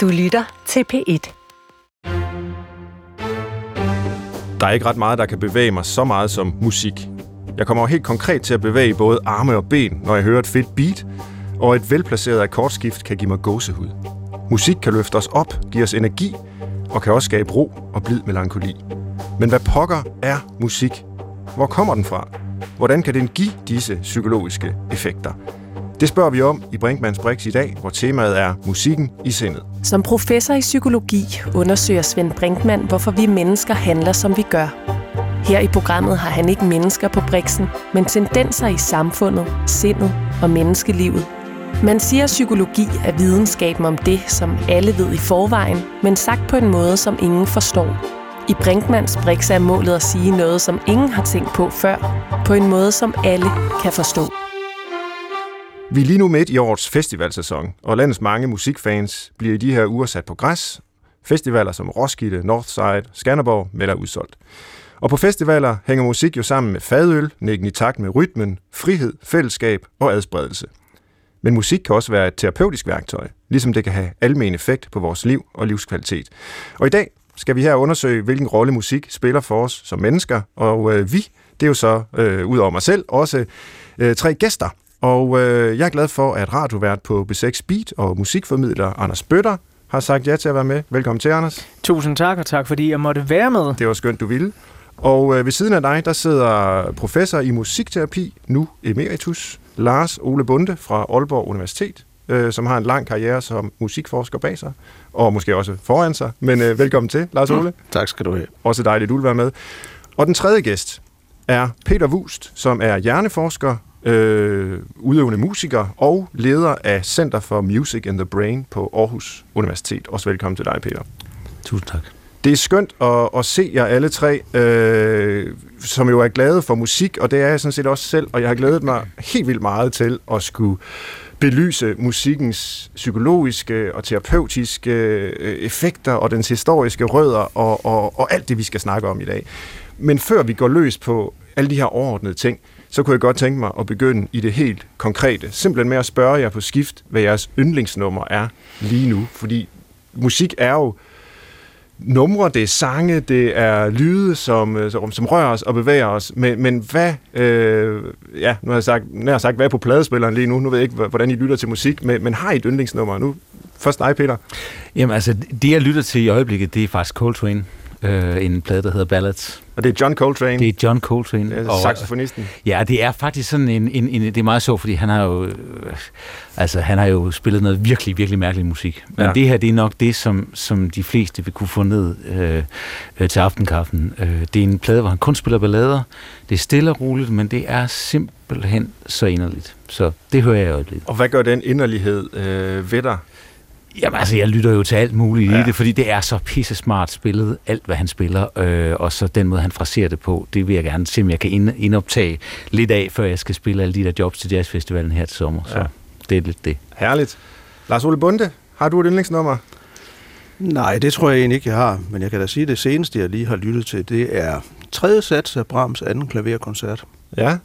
Du lytter til P1. Der er ikke ret meget, der kan bevæge mig så meget som musik. Jeg kommer helt konkret til at bevæge både arme og ben, når jeg hører et fedt beat, og et velplaceret akkordskift kan give mig gåsehud. Musik kan løfte os op, give os energi, og kan også skabe ro og blid melankoli. Men hvad pokker er musik? Hvor kommer den fra? Hvordan kan den give disse psykologiske effekter? Det spørger vi om i Brinkmanns Brix i dag, hvor temaet er musikken i sindet. Som professor i psykologi undersøger Svend Brinkmann, hvorfor vi mennesker handler, som vi gør. Her i programmet har han ikke mennesker på briksen, men tendenser i samfundet, sindet og menneskelivet. Man siger, at psykologi er videnskaben om det, som alle ved i forvejen, men sagt på en måde, som ingen forstår. I Brinkmanns Brix er målet at sige noget, som ingen har tænkt på før, på en måde, som alle kan forstå. Vi er lige nu midt i årets festivalsæson, og landets mange musikfans bliver i de her uger sat på græs. Festivaler som Roskilde, Northside, Skanderborg melder udsolgt. Og på festivaler hænger musik jo sammen med fadøl, nikken i takt med rytmen, frihed, fællesskab og adspredelse. Men musik kan også være et terapeutisk værktøj, ligesom det kan have almen effekt på vores liv og livskvalitet. Og i dag skal vi her undersøge, hvilken rolle musik spiller for os som mennesker, og øh, vi, det er jo så, øh, ud over mig selv, også øh, tre gæster. Og øh, jeg er glad for, at radiovært på B6 Beat og musikformidler Anders Bøtter har sagt ja til at være med. Velkommen til, Anders. Tusind tak, og tak fordi jeg måtte være med. Det var skønt, du ville. Og øh, ved siden af dig, der sidder professor i musikterapi, nu emeritus, Lars Ole Bunde fra Aalborg Universitet, øh, som har en lang karriere som musikforsker bag sig, og måske også foran sig. Men øh, velkommen til, Lars Ole. Mm, tak skal du have. Også dejligt, du vil være med. Og den tredje gæst er Peter Wust, som er hjerneforsker, øh, udøvende musiker og leder af Center for Music in the Brain på Aarhus Universitet. Også velkommen til dig, Peter. Tusind tak. Det er skønt at, at se jer alle tre, øh, som jo er glade for musik, og det er jeg sådan set også selv, og jeg har glædet mig helt vildt meget til at skulle belyse musikkens psykologiske og terapeutiske øh, effekter og dens historiske rødder og, og, og alt det, vi skal snakke om i dag. Men før vi går løs på alle de her overordnede ting, så kunne jeg godt tænke mig at begynde i det helt konkrete. Simpelthen med at spørge jer på skift, hvad jeres yndlingsnummer er lige nu. Fordi musik er jo numre, det er sange, det er lyde, som, øh, som, som rører os og bevæger os. Men, men hvad, øh, ja, nu har jeg sagt, nær har sagt, hvad er på pladespilleren lige nu? Nu ved jeg ikke, hvordan I lytter til musik, men, men har I et yndlingsnummer? Nu, først dig, Peter. Jamen altså, det jeg lytter til i øjeblikket, det er faktisk Coltrane. Øh, en plade, der hedder Ballads. Og det er John Coltrane. Det er John Coltrane. Det er saxofonisten. Ja, det er faktisk sådan en, en, en, det er meget sjovt, fordi han har jo, øh, altså han har jo spillet noget virkelig, virkelig mærkelig musik. Men ja. det her, det er nok det, som, som de fleste vil kunne få ned øh, øh, til aftenkaffen. Øh, det er en plade, hvor han kun spiller ballader. Det er stille og roligt, men det er simpelthen så inderligt. Så det hører jeg i øjeblikket. Og hvad gør den inderlighed øh, ved dig? Jamen altså, jeg lytter jo til alt muligt ja. i det, fordi det er så pisse smart spillet, alt hvad han spiller, øh, og så den måde, han fraserer det på, det vil jeg gerne se, om jeg kan ind, indoptage lidt af, før jeg skal spille alle de der jobs til jazzfestivalen her til sommer. Så ja. det er lidt det. Herligt. Lars Ole Bunde, har du et yndlingsnummer? Nej, det tror jeg egentlig ikke, jeg har, men jeg kan da sige, at det seneste, jeg lige har lyttet til, det er tredje sats af Brahms anden klaverkoncert. Ja,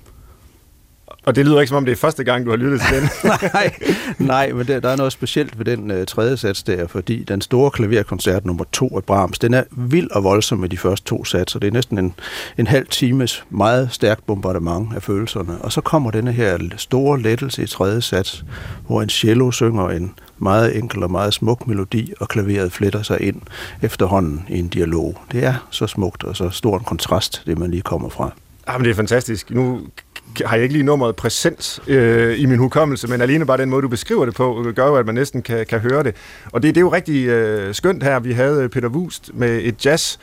og det lyder ikke som om det er første gang, du har lyttet til den. nej, nej, men der, der er noget specielt ved den øh, tredje sats der, fordi den store klaverkoncert nummer to af Brahms, den er vild og voldsom med de første to satser. Det er næsten en, en halv times meget stærkt bombardement af følelserne. Og så kommer denne her store lettelse i tredje sats, hvor en cello synger en meget enkel og meget smuk melodi, og klaveret fletter sig ind efterhånden i en dialog. Det er så smukt og så stor en kontrast, det man lige kommer fra. Ah, Jamen, det er fantastisk. Nu har jeg ikke lige nummeret præsent øh, i min hukommelse, men alene bare den måde, du beskriver det på, gør jo, at man næsten kan, kan høre det. Og det, det er jo rigtig øh, skønt her. Vi havde øh, Peter Wust med et jazz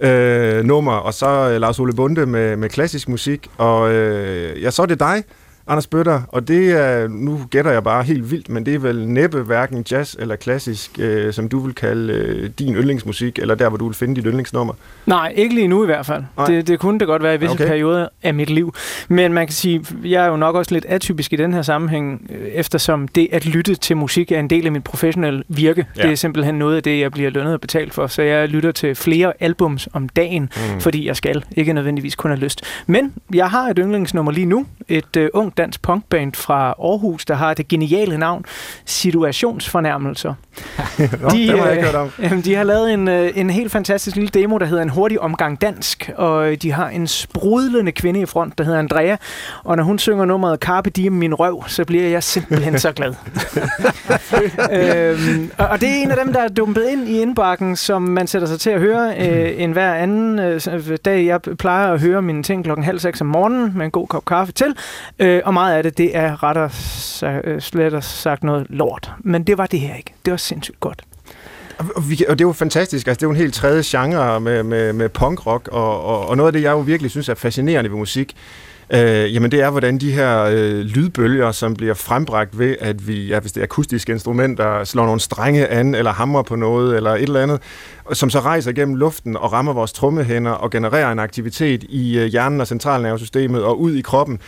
øh, nummer, og så øh, Lars Ole Bunde med, med klassisk musik. Og øh, ja, så er det dig, Anders Bøtter, og det er, nu gætter jeg bare helt vildt, men det er vel næppe hverken jazz eller klassisk, øh, som du vil kalde øh, din yndlingsmusik, eller der, hvor du vil finde dit yndlingsnummer? Nej, ikke lige nu i hvert fald. Det, det kunne det godt være i visse okay. perioder af mit liv. Men man kan sige, jeg er jo nok også lidt atypisk i den her sammenhæng, øh, eftersom det at lytte til musik er en del af mit professionelle virke. Ja. Det er simpelthen noget af det, jeg bliver lønnet og betalt for. Så jeg lytter til flere albums om dagen, mm. fordi jeg skal. Ikke nødvendigvis kun have lyst. Men jeg har et yndlingsnummer lige nu. Et uh, ung dansk punkband fra Aarhus, der har det geniale navn Situationsfornærmelser. Nå, de, har jeg hørt om. Øh, de har lavet en, øh, en helt fantastisk lille demo, der hedder En hurtig omgang dansk, og de har en sprudlende kvinde i front, der hedder Andrea, og når hun synger nummeret Carpe Diem min røv, så bliver jeg simpelthen så glad. øhm, og det er en af dem, der er dumpet ind i indbakken, som man sætter sig til at høre øh, en hver anden øh, dag. Jeg plejer at høre mine ting klokken halv seks om morgenen med en god kop kaffe til, øh, og meget af det, det er ret og øh, slet og sagt noget lort. Men det var det her ikke. Det var sindssygt godt. Og, vi, og det er jo fantastisk. Altså, det er jo en helt tredje genre med, med, med punkrock, og, og, og noget af det, jeg jo virkelig synes er fascinerende ved musik, øh, jamen det er, hvordan de her øh, lydbølger, som bliver frembragt ved, at vi, ja, hvis det er akustiske instrumenter, slår nogle strenge an, eller hamrer på noget, eller et eller andet, som så rejser gennem luften og rammer vores trummehænder og genererer en aktivitet i øh, hjernen og centralnervesystemet og ud i kroppen.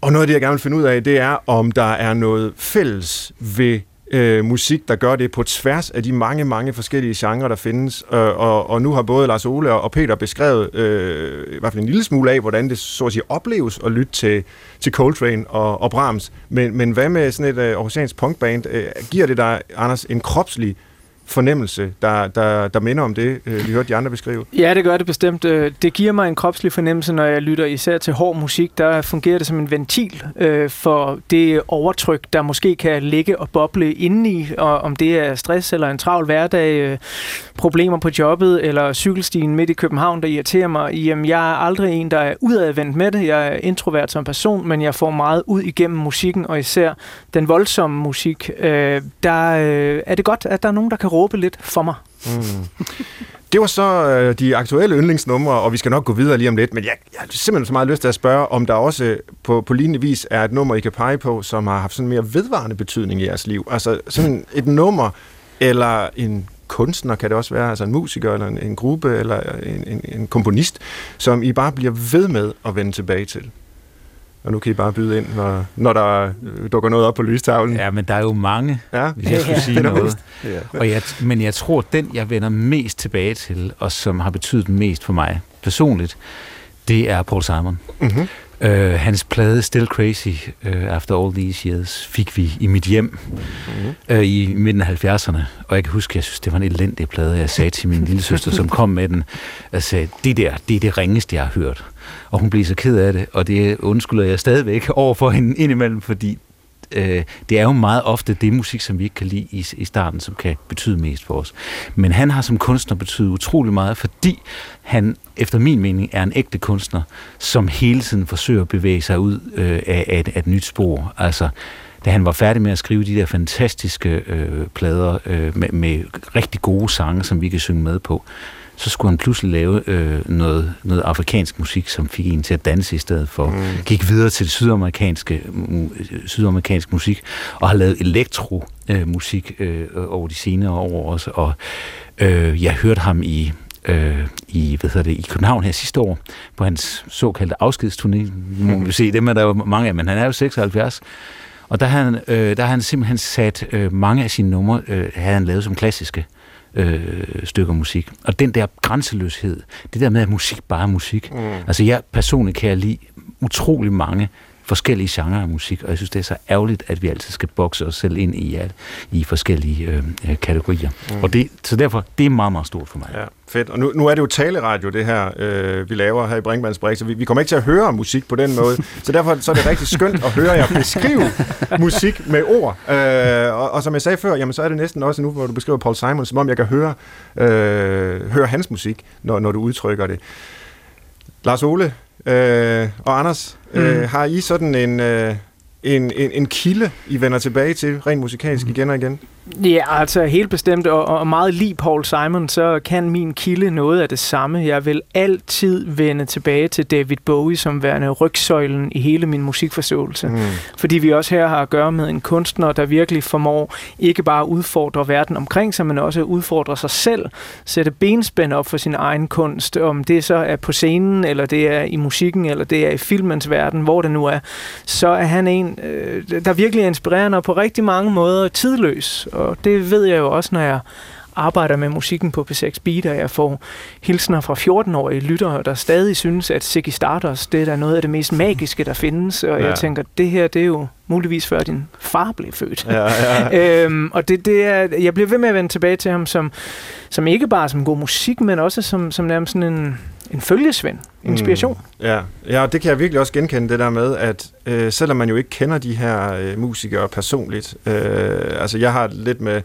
Og noget af det, jeg gerne vil finde ud af, det er, om der er noget fælles ved øh, musik, der gør det på tværs af de mange, mange forskellige genrer, der findes. Øh, og, og nu har både Lars Ole og Peter beskrevet øh, i hvert fald en lille smule af, hvordan det så at sige opleves at lytte til, til Coltrane og, og Brahms. Men, men hvad med sådan et øh, aarhusiansk punkband? Øh, giver det dig, Anders, en kropslig fornemmelse, der, der, der minder om det, øh, vi hørte de andre beskrive? Ja, det gør det bestemt. Øh, det giver mig en kropslig fornemmelse, når jeg lytter især til hård musik. Der fungerer det som en ventil øh, for det overtryk, der måske kan ligge og boble indeni, og om det er stress eller en travl hverdag, øh, problemer på jobbet eller cykelstien midt i København, der irriterer mig. Jamen, jeg er aldrig en, der er udadvendt med det. Jeg er introvert som person, men jeg får meget ud igennem musikken, og især den voldsomme musik. Øh, der øh, er det godt, at der er nogen, der kan råbe lidt for mig. Mm. Det var så øh, de aktuelle yndlingsnumre, og vi skal nok gå videre lige om lidt, men jeg, jeg har simpelthen så meget lyst til at spørge, om der også på, på lignende vis er et nummer, I kan pege på, som har haft sådan mere vedvarende betydning i jeres liv. Altså sådan et nummer, eller en kunstner kan det også være, altså en musiker, eller en, en gruppe, eller en, en, en komponist, som I bare bliver ved med at vende tilbage til. Og nu kan I bare byde ind, når, når der øh, dukker noget op på lystavlen. Ja, men der er jo mange, ja. hvis jeg skulle sige noget. Ja. Og jeg, men jeg tror, den jeg vender mest tilbage til, og som har betydet mest for mig personligt, det er Paul Simon. Mm-hmm. Uh, hans plade Still Crazy uh, After All These Years fik vi i mit hjem mm-hmm. uh, i midten af 70'erne. Og jeg kan huske, at jeg synes, det var en elendig plade. Jeg sagde til min lille søster, som kom med den, sagde, det der, det er det ringeste, jeg har hørt. Og hun blev så ked af det, og det undskylder jeg stadigvæk over for hende indimellem, fordi øh, det er jo meget ofte det musik, som vi ikke kan lide i, i starten, som kan betyde mest for os. Men han har som kunstner betydet utrolig meget, fordi han efter min mening er en ægte kunstner, som hele tiden forsøger at bevæge sig ud øh, af, af, et, af et nyt spor. Altså, da han var færdig med at skrive de der fantastiske øh, plader øh, med, med rigtig gode sange, som vi kan synge med på, så skulle han pludselig lave øh, noget, noget afrikansk musik, som fik en til at danse i stedet for. Mm. Gik videre til sydamerikanske, sydamerikansk musik, og har lavet elektromusik øh, øh, over de senere år også. Og øh, jeg hørte ham i øh, i, hvad hedder det, i København her sidste år, på hans såkaldte afskedsturné. Nu må vi se, dem er der jo mange af, men han er jo 76. Og der har han, øh, der har han simpelthen sat øh, mange af sine numre, øh, havde han lavet som klassiske øh, stykker musik. Og den der grænseløshed, det der med, at musik bare er musik. Mm. Altså jeg personligt kan jeg lide utrolig mange forskellige genrer af musik, og jeg synes, det er så ærgerligt, at vi altid skal bokse os selv ind i, i forskellige øh, øh, kategorier. Mm. Og det, så derfor, det er meget, meget stort for mig. Ja, fedt. Og nu, nu er det jo taleradio, det her, øh, vi laver her i Brinkmanns Brik, så vi, vi kommer ikke til at høre musik på den måde. så derfor så er det rigtig skønt at høre jer beskrive musik med ord. Øh, og, og som jeg sagde før, jamen, så er det næsten også nu, hvor du beskriver Paul Simon, som om jeg kan høre, øh, høre hans musik, når, når du udtrykker det. Lars Ole øh, og Anders, Mm. Øh, har I sådan en, øh, en, en, en kilde, I vender tilbage til, rent musikalsk, mm. igen og igen? Ja, altså helt bestemt, og, og meget lige Paul Simon, så kan min kilde noget af det samme. Jeg vil altid vende tilbage til David Bowie som værende rygsøjlen i hele min musikforståelse. Mm. Fordi vi også her har at gøre med en kunstner, der virkelig formår ikke bare at udfordre verden omkring sig, men også at udfordre sig selv, sætte benspænd op for sin egen kunst, om det så er på scenen, eller det er i musikken, eller det er i filmens verden, hvor det nu er, så er han en, øh, der virkelig er inspirerende og på rigtig mange måder tidløs og det ved jeg jo også, når jeg arbejder med musikken på P6 Beat, og jeg får hilsner fra 14-årige lyttere, der stadig synes, at Ziggy Stardust, det er da noget af det mest magiske, der findes. Og ja. jeg tænker, det her, det er jo muligvis før din far blev født. Ja, ja. øhm, og det, det er, jeg bliver ved med at vende tilbage til ham som, som ikke bare som god musik, men også som, som nærmest sådan en, en følgesvend, inspiration. Mm, ja. ja, det kan jeg virkelig også genkende, det der med, at øh, selvom man jo ikke kender de her øh, musikere personligt, øh, altså jeg har lidt med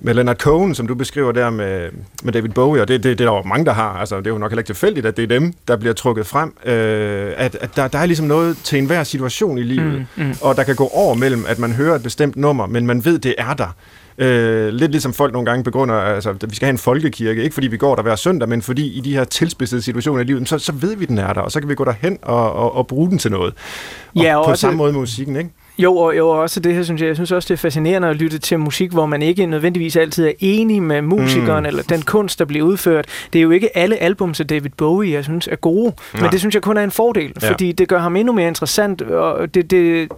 med Leonard Cohen, som du beskriver der med, med David Bowie, og det, det, det er der jo mange, der har. Altså, det er jo nok heller ikke tilfældigt, at det er dem, der bliver trukket frem. Øh, at at der, der er ligesom noget til enhver situation i livet, mm, mm. og der kan gå over mellem, at man hører et bestemt nummer, men man ved, det er der. Øh, lidt ligesom folk nogle gange begrunder, altså, at vi skal have en folkekirke, ikke fordi vi går der hver søndag, men fordi i de her tilspidsede situationer i livet, så, så ved vi, den er der, og så kan vi gå derhen og, og, og bruge den til noget. Og ja, og på også, samme måde med musikken, ikke? Jo, og, jo, også det her, synes jeg, jeg synes også, det er fascinerende at lytte til musik, hvor man ikke nødvendigvis altid er enig med musikeren, mm. eller den kunst, der bliver udført. Det er jo ikke alle album til David Bowie, jeg synes er gode, Nej. men det synes jeg kun er en fordel, ja. fordi det gør ham endnu mere interessant, og det, det,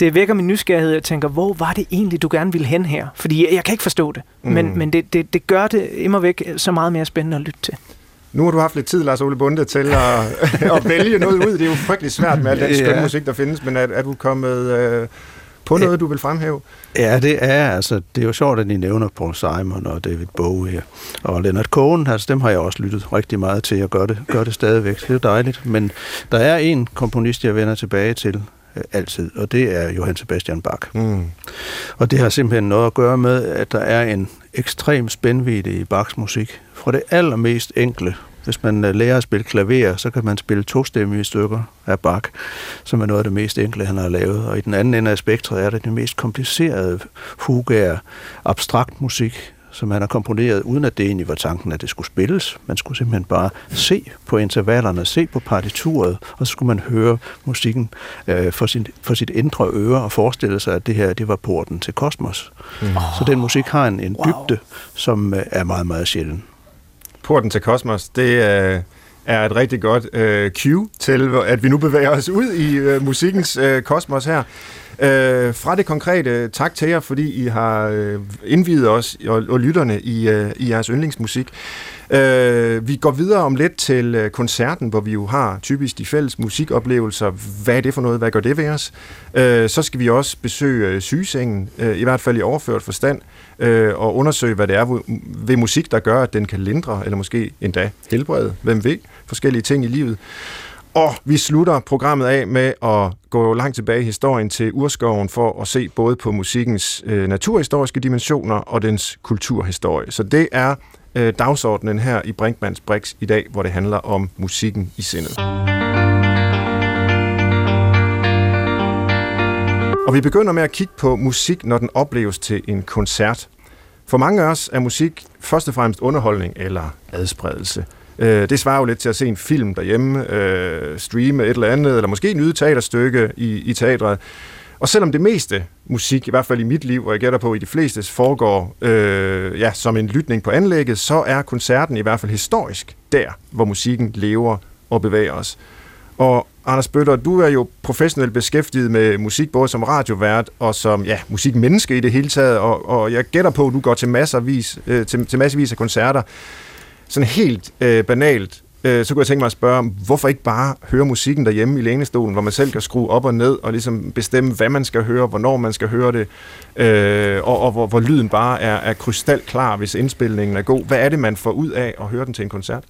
det vækker min nysgerrighed, jeg tænker, hvor var det egentlig, du gerne ville hen her? Fordi jeg, jeg kan ikke forstå det, mm. men, men det, det, det gør det immer væk så meget mere spændende at lytte til. Nu har du haft lidt tid, Lars Ole Bunde, til at, at vælge noget ud. Det er jo frygtelig svært med al den skønne ja. musik, der findes, men er, er du kommet øh, på noget, du vil fremhæve? Ja, det er altså. Det er jo sjovt, at I nævner Paul Simon og David Bowie og Leonard Cohen. Altså, dem har jeg også lyttet rigtig meget til og gør det, gør det stadigvæk. Det er dejligt. Men der er en komponist, jeg vender tilbage til altid, og det er Johann Sebastian Bach. Mm. Og det har simpelthen noget at gøre med, at der er en ekstrem spændvidde i Bachs musik. Fra det allermest enkle hvis man øh, lærer at spille klaver, så kan man spille tostemmige stykker af Bach, som er noget af det mest enkle, han har lavet. Og i den anden ende af spektret er det det mest komplicerede fugaer, abstrakt musik, som han har komponeret, uden at det egentlig var tanken, at det skulle spilles. Man skulle simpelthen bare se på intervallerne, se på partituret, og så skulle man høre musikken øh, for, sin, for sit indre øre og forestille sig, at det her det var porten til kosmos. Mm. Så den musik har en, en dybde, wow. som øh, er meget, meget sjælden. Porten til kosmos, det øh, er et rigtig godt øh, cue til, at vi nu bevæger os ud i øh, musikkens øh, kosmos her. Øh, fra det konkrete, tak til jer, fordi I har øh, indvidet os og, og lytterne i, øh, i jeres yndlingsmusik. Øh, vi går videre om lidt til øh, koncerten, hvor vi jo har typisk de fælles musikoplevelser. Hvad er det for noget? Hvad gør det ved os? Øh, så skal vi også besøge øh, sygesengen, øh, i hvert fald i overført forstand, øh, og undersøge, hvad det er ved musik, der gør, at den kan lindre, eller måske endda helbrede, hvem ved, forskellige ting i livet. Og vi slutter programmet af med at gå langt tilbage i historien til urskoven for at se både på musikkens øh, naturhistoriske dimensioner og dens kulturhistorie. Så det er øh, dagsordenen her i Brinkmans Brix i dag, hvor det handler om musikken i sindet. Og vi begynder med at kigge på musik, når den opleves til en koncert. For mange af os er musik først og fremmest underholdning eller adspredelse. Øh, det svarer jo lidt til at se en film derhjemme, øh, streame et eller andet, eller måske nyde teaterstykke i, i teatret. Og selvom det meste musik, i hvert fald i mit liv, og jeg gætter på i de fleste, foregår øh, ja, som en lytning på anlægget, så er koncerten i hvert fald historisk der, hvor musikken lever og bevæger os. Og Anders Bøtter, du er jo professionelt beskæftiget med musik, både som radiovært og som ja, musikmenneske i det hele taget, og, og jeg gætter på, at du går til masservis, øh, til, til masservis af koncerter. Sådan helt øh, banalt, øh, så kunne jeg tænke mig at spørge, hvorfor ikke bare høre musikken derhjemme i lænestolen, hvor man selv kan skrue op og ned og ligesom bestemme, hvad man skal høre, hvornår man skal høre det, øh, og, og hvor, hvor lyden bare er, er krystalklar, hvis indspilningen er god. Hvad er det, man får ud af at høre den til en koncert?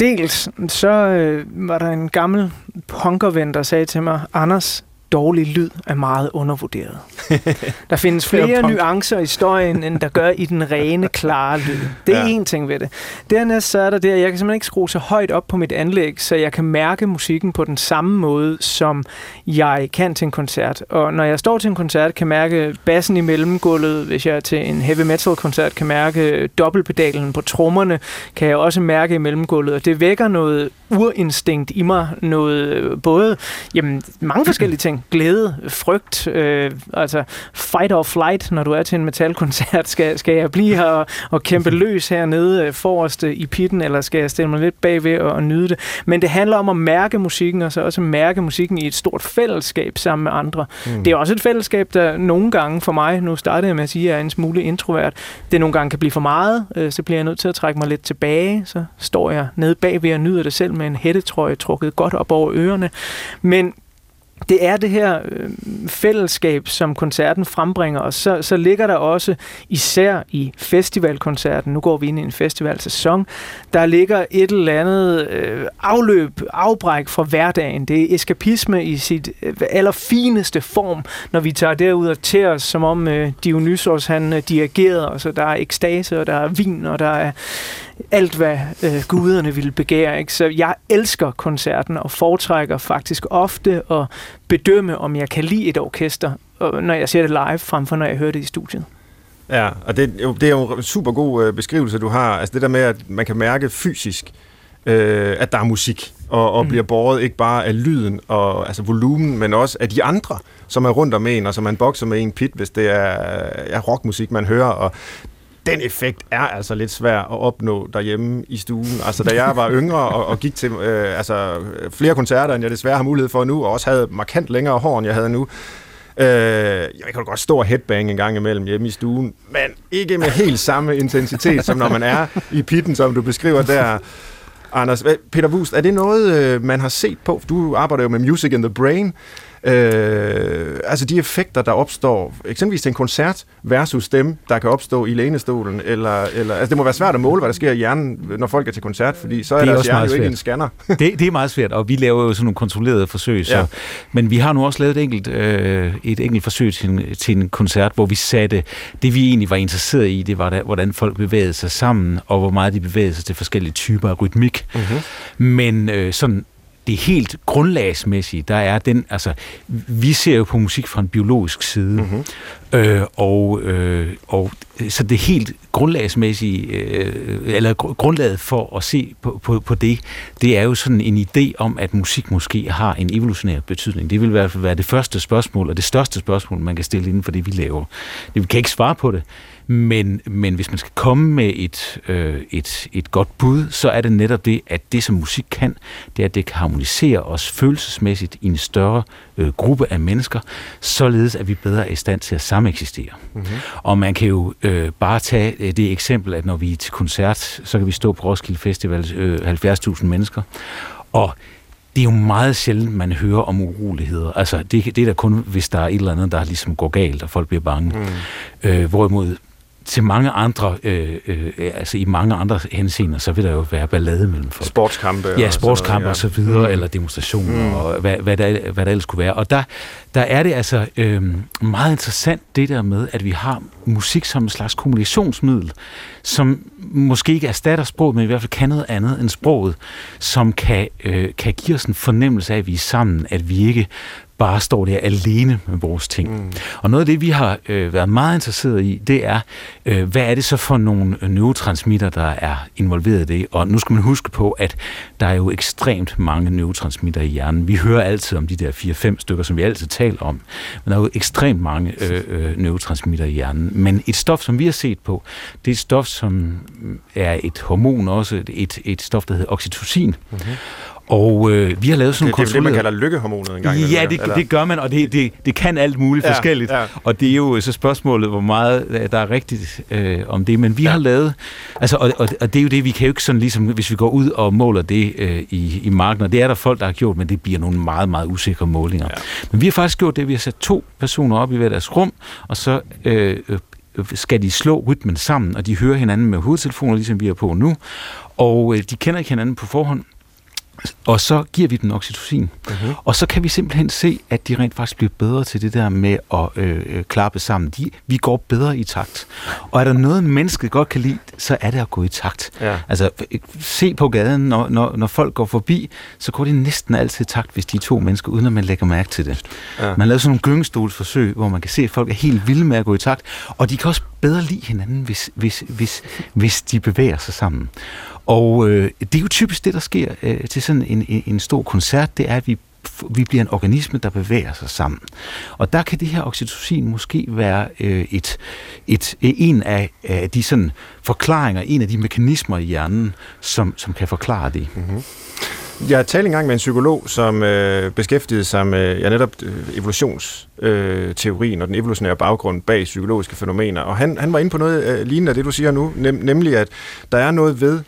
Dels så øh, var der en gammel punkerven, der sagde til mig, Anders, dårlig lyd er meget undervurderet. Der findes flere nuancer i støjen, end der gør i den rene, klare lyd. Det er ja. ting ved det. Dernæst så er der det, at jeg kan simpelthen ikke skrue så højt op på mit anlæg, så jeg kan mærke musikken på den samme måde, som jeg kan til en koncert. Og når jeg står til en koncert, kan mærke bassen i mellemgulvet. Hvis jeg er til en heavy metal koncert, kan mærke dobbeltpedalen på trommerne, kan jeg også mærke i mellemgulvet. Og det vækker noget urinstinkt i mig, noget både, jamen, mange forskellige ting. Glæde, frygt, øh, altså fight or flight, når du er til en metalkoncert. Skal, skal jeg blive her og, og kæmpe løs hernede øh, forrest øh, i pitten, eller skal jeg stille mig lidt bagved og, og nyde det? Men det handler om at mærke musikken, og så også mærke musikken i et stort fællesskab sammen med andre. Mm. Det er også et fællesskab, der nogle gange for mig, nu startede jeg med at sige, at jeg er en smule introvert, det nogle gange kan blive for meget, øh, så bliver jeg nødt til at trække mig lidt tilbage, så står jeg nede bagved og nyder det selv med en hættetrøje trukket godt op over ørerne. Men det er det her øh, fællesskab, som koncerten frembringer, og så, så ligger der også, især i festivalkoncerten, nu går vi ind i en festivalsæson, der ligger et eller andet øh, afløb, afbræk fra hverdagen. Det er eskapisme i sit øh, allerfineste form, når vi tager derud og til os, som om øh, Dionysos han øh, dirigerede, og så der er ekstase, og der er vin, og der er alt, hvad øh, guderne ville begære. Ikke? Så jeg elsker koncerten og foretrækker faktisk ofte at bedømme, om jeg kan lide et orkester, når jeg ser det live, frem for når jeg hører det i studiet. Ja, og det, det er jo en super god øh, beskrivelse, du har. Altså det der med, at man kan mærke fysisk, øh, at der er musik, og, og mm. bliver båret ikke bare af lyden og altså volumen, men også af de andre, som er rundt om en, og som man bokser med en pit, hvis det er, er rockmusik, man hører. Og den effekt er altså lidt svær at opnå derhjemme i stuen. Altså, da jeg var yngre og, og gik til øh, altså, flere koncerter, end jeg desværre har mulighed for nu, og også havde markant længere hår, end jeg havde nu, Øh, jeg kan godt stå og headbang en gang imellem hjemme i stuen, men ikke med helt samme intensitet, som når man er i pitten, som du beskriver der. Anders, Peter Wust, er det noget, øh, man har set på? Du arbejder jo med Music in the Brain. Øh, altså de effekter, der opstår, eksempelvis til en koncert, versus dem, der kan opstå i lænestolen, eller, eller altså det må være svært at måle, hvad der sker i hjernen, når folk er til koncert, fordi så er, det er deres hjerne jo ikke en scanner. det, det er meget svært, og vi laver jo sådan nogle kontrollerede forsøg, så, ja. men vi har nu også lavet et enkelt, øh, et enkelt forsøg til en, til en koncert, hvor vi satte, det vi egentlig var interesseret i, det var, der, hvordan folk bevægede sig sammen, og hvor meget de bevægede sig til forskellige typer af rytmik. Mm-hmm. Men øh, sådan det helt grundlagsmæssige, der er den, altså, vi ser jo på musik fra en biologisk side, mm-hmm. øh, og, øh, og så det helt grundlagsmæssige, øh, eller grundlaget for at se på, på, på det, det er jo sådan en idé om, at musik måske har en evolutionær betydning. Det vil i hvert fald være det første spørgsmål, og det største spørgsmål, man kan stille inden for det, vi laver. Det, vi kan ikke svare på det, men, men hvis man skal komme med et, øh, et, et godt bud, så er det netop det, at det som musik kan, det er, at det kan harmonisere os følelsesmæssigt i en større øh, gruppe af mennesker, således at vi bedre er i stand til at sameksistere. Mm-hmm. Og man kan jo øh, bare tage øh, det eksempel, at når vi er til koncert, så kan vi stå på Roskilde Festival, øh, 70.000 mennesker, og det er jo meget sjældent, man hører om uroligheder. Altså, det, det er da kun, hvis der er et eller andet, der ligesom går galt, og folk bliver bange. Mm. Øh, hvorimod til mange andre, øh, øh, altså i mange andre henseender, så vil der jo være ballade mellem folk. Sportskampe. Ja, sportskampe og så, videre, og så videre, mm. eller demonstrationer, mm. og hvad, hvad, der, hvad der ellers kunne være. Og der, der er det altså øh, meget interessant, det der med, at vi har musik som en slags kommunikationsmiddel, som måske ikke erstatter sproget, men i hvert fald kan noget andet end sproget, som kan, øh, kan give os en fornemmelse af, at vi er sammen, at vi ikke bare står der alene med vores ting. Mm. Og noget af det, vi har øh, været meget interesseret i, det er, øh, hvad er det så for nogle neurotransmitter, der er involveret i det? Og nu skal man huske på, at der er jo ekstremt mange neurotransmitter i hjernen. Vi hører altid om de der 4-5 stykker, som vi altid taler om. Men der er jo ekstremt mange øh, øh, neurotransmitter i hjernen. Men et stof, som vi har set på, det er et stof, som er et hormon også, et, et stof, der hedder oxytocin. Mm-hmm. Og øh, vi har lavet sådan nogle Det er det, man kalder lykkehormonet engang. Ja, det, det gør man, og det, det, det kan alt muligt ja, forskelligt. Ja. Og det er jo så spørgsmålet, hvor meget øh, der er rigtigt øh, om det. Men vi ja. har lavet... Altså, og, og, og det er jo det, vi kan jo ikke sådan ligesom... Hvis vi går ud og måler det øh, i, i marken, og det er der folk, der har gjort, men det bliver nogle meget, meget usikre målinger. Ja. Men vi har faktisk gjort det, vi har sat to personer op i hver deres rum, og så... Øh, øh skal de slå rytmen sammen, og de hører hinanden med hovedtelefoner, ligesom vi er på nu. Og øh, de kender ikke hinanden på forhånd, og så giver vi den oxytocin. Uh-huh. Og så kan vi simpelthen se, at de rent faktisk bliver bedre til det der med at øh, øh, klappe sammen. De, vi går bedre i takt. Og er der noget, mennesket godt kan lide, så er det at gå i takt. Ja. Altså, se på gaden, når, når, når folk går forbi, så går de næsten altid i takt, hvis de er to mennesker, uden at man lægger mærke til det. Ja. Man laver sådan nogle gyngestolsforsøg, hvor man kan se, at folk er helt vilde med at gå i takt. Og de kan også bedre lide hinanden, hvis, hvis, hvis, hvis de bevæger sig sammen. Og øh, det er jo typisk det, der sker øh, til sådan en, en, en stor koncert, det er, at vi vi bliver en organisme, der bevæger sig sammen. Og der kan det her oxytocin måske være øh, et, et, øh, en af, af de sådan forklaringer, en af de mekanismer i hjernen, som, som kan forklare det. Mm-hmm. Jeg talte engang med en psykolog, som øh, beskæftigede sig med ja, netop øh, evolutionsteorien øh, og den evolutionære baggrund bag psykologiske fænomener. Og han, han var inde på noget øh, lignende af det, du siger nu, nem, nemlig at der er noget ved,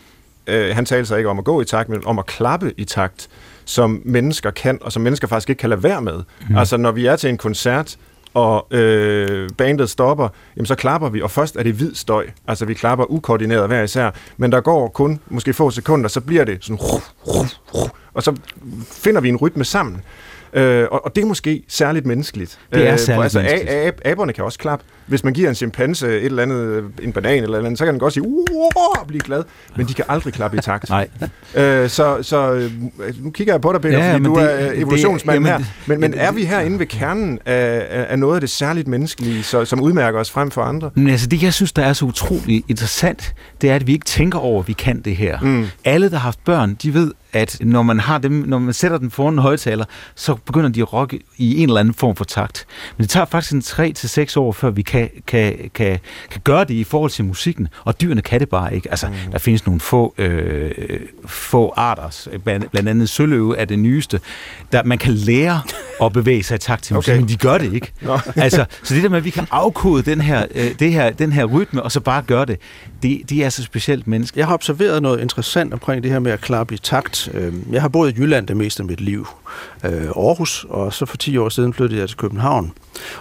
øh, han talte sig ikke om at gå i takt, men om at klappe i takt, som mennesker kan, og som mennesker faktisk ikke kan lade være med. Mm. Altså når vi er til en koncert, og øh, bandet stopper, jamen så klapper vi, og først er det hvid støj. Altså vi klapper ukoordineret hver især, men der går kun måske få sekunder, så bliver det sådan, og så finder vi en rytme sammen. Øh, og, og det er måske særligt menneskeligt. Det er øh, særligt altså, menneskeligt. A- a- aberne kan også klappe. Hvis man giver en chimpanse et eller andet, en banan eller andet, så kan den godt sige, og blive glad, men de kan aldrig klappe i takt. Nej. Øh, så, så øh, nu kigger jeg på dig, Peter, ja, fordi du det, er evolutionsmand her. Men, men er vi her inde ved kernen af, af noget af det særligt menneskelige, så, som udmærker os frem for andre? Men altså det, jeg synes, der er så utroligt interessant, det er, at vi ikke tænker over, at vi kan det her. Mm. Alle, der har haft børn, de ved, at når man har dem, når man sætter den foran en højtaler, så begynder de at rocke i en eller anden form for takt. Men det tager faktisk en 3 til seks år, før vi kan, kan, kan, kan gøre det i forhold til musikken, og dyrene kan det bare ikke. Altså, mm. der findes nogle få, øh, få arter, blandt andet søløve er det nyeste, der man kan lære at bevæge sig i takt til musikken, okay. men de gør det ikke. altså, så det der med, at vi kan afkode den her, øh, det her, den her rytme, og så bare gøre det, det, det er så specielt menneske. Jeg har observeret noget interessant omkring det her med at klappe i takt. Øhm, jeg har boet i Jylland det meste af mit liv. Øh, Aarhus, og så for 10 år siden flyttede jeg til København.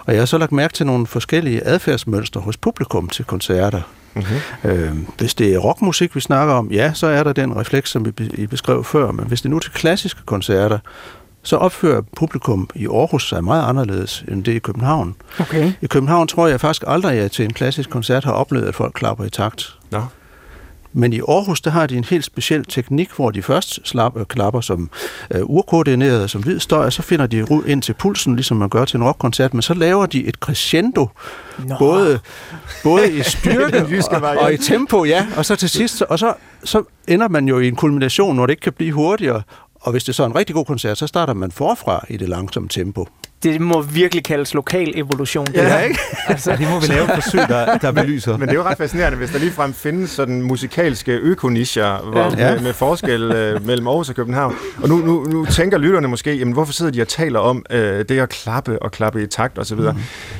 Og jeg har så lagt mærke til nogle forskellige adfærdsmønstre hos publikum til koncerter. Mm-hmm. Øh, hvis det er rockmusik, vi snakker om, ja, så er der den refleks, som I beskrev før. Men hvis det er nu til klassiske koncerter, så opfører publikum i Aarhus sig meget anderledes end det i København. Okay. I København tror jeg faktisk aldrig, at jeg til en klassisk koncert har oplevet, at folk klapper i takt. Nå. Men i Aarhus, der har de en helt speciel teknik, hvor de først slapper, klapper som uh, urkoordineret, som hvid støj, og så finder de ind til pulsen, ligesom man gør til en rockkoncert, men så laver de et crescendo, både, både i styrke og, og i tempo, ja, og så til sidst, og så, så ender man jo i en kulmination, hvor det ikke kan blive hurtigere, og hvis det er så en rigtig god koncert, så starter man forfra i det langsomme tempo det må virkelig kaldes lokal evolution. Det ja, ikke? altså, ja, det må vi lave et forsøg, der, der belyser. Men, men det er jo ret fascinerende, hvis der ligefrem findes sådan musikalske økonischer hvor, ja. med, med forskel øh, mellem Aarhus og København. Og nu, nu, nu tænker lytterne måske, jamen hvorfor sidder de og taler om øh, det at klappe og klappe i takt osv. Mm.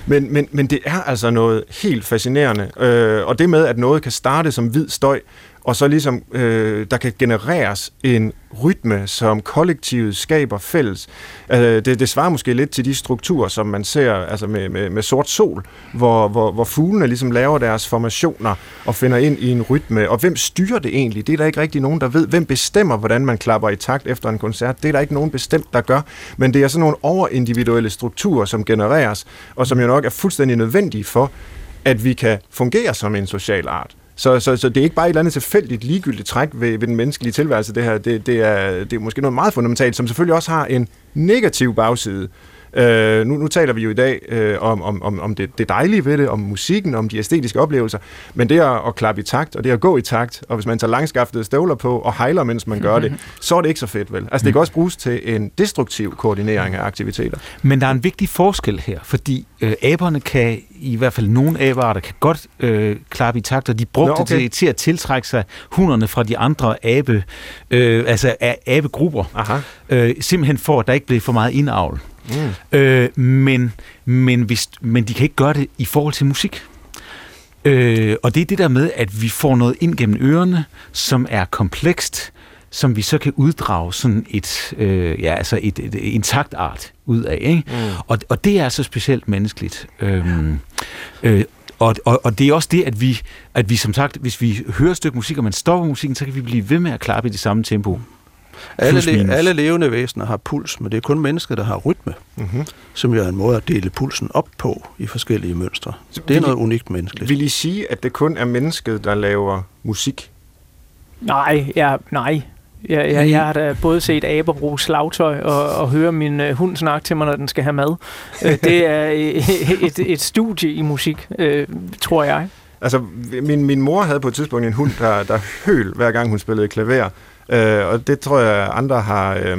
Men, men, men det er altså noget helt fascinerende. Øh, og det med, at noget kan starte som hvid støj, og så ligesom øh, der kan genereres en rytme, som kollektivet skaber fælles. Øh, det, det svarer måske lidt til de strukturer, som man ser altså med, med, med sort sol, hvor, hvor, hvor fuglene ligesom laver deres formationer og finder ind i en rytme. Og hvem styrer det egentlig? Det er der ikke rigtig nogen, der ved. Hvem bestemmer, hvordan man klapper i takt efter en koncert? Det er der ikke nogen bestemt, der gør. Men det er sådan nogle overindividuelle strukturer, som genereres, og som jo nok er fuldstændig nødvendige for, at vi kan fungere som en social art. Så, så, så det er ikke bare et eller andet tilfældigt ligegyldigt træk ved, ved den menneskelige tilværelse, det her. Det, det, er, det er måske noget meget fundamentalt, som selvfølgelig også har en negativ bagside. Øh, nu, nu taler vi jo i dag øh, om, om, om det, det dejlige ved det, om musikken, om de æstetiske oplevelser, men det at, at klappe i takt, og det at gå i takt, og hvis man tager langskaftede støvler på og hejler, mens man gør det, så er det ikke så fedt, vel? Altså det kan også bruges til en destruktiv koordinering af aktiviteter. Men der er en vigtig forskel her, fordi øh, aberne kan, i hvert fald nogle abearter, kan godt øh, klappe i takt, og de brugte Nå, okay. til, til at tiltrække sig hunderne fra de andre abe, øh, altså abegrupper, Aha. Øh, simpelthen for, at der ikke blev for meget indavl. Mm. Øh, men, men, hvis, men de kan ikke gøre det i forhold til musik. Øh, og det er det der med, at vi får noget ind gennem ørerne, som er komplekst, som vi så kan uddrage sådan et, øh, ja, altså et, et, et intakt art ud af. Ikke? Mm. Og, og det er altså specielt menneskeligt. Øhm, øh, og, og, og det er også det, at vi, at vi som sagt, hvis vi hører et stykke musik, og man stopper musikken, så kan vi blive ved med at klappe i det samme tempo. Alle, le- alle levende væsener har puls, men det er kun mennesker, der har rytme, mm-hmm. som jo er en måde at dele pulsen op på i forskellige mønstre. Det er noget I, unikt menneskeligt. Vil I sige, at det kun er mennesket, der laver musik? Nej, ja, nej. Jeg, jeg, jeg har da både set aber bruge slagtøj og, og høre min uh, hund snakke til mig, når den skal have mad. uh, det er et, et studie i musik, uh, tror jeg. Altså, min, min mor havde på et tidspunkt en hund, der, der høl, hver gang hun spillede klaver. Øh, og det tror jeg, andre har... Øh,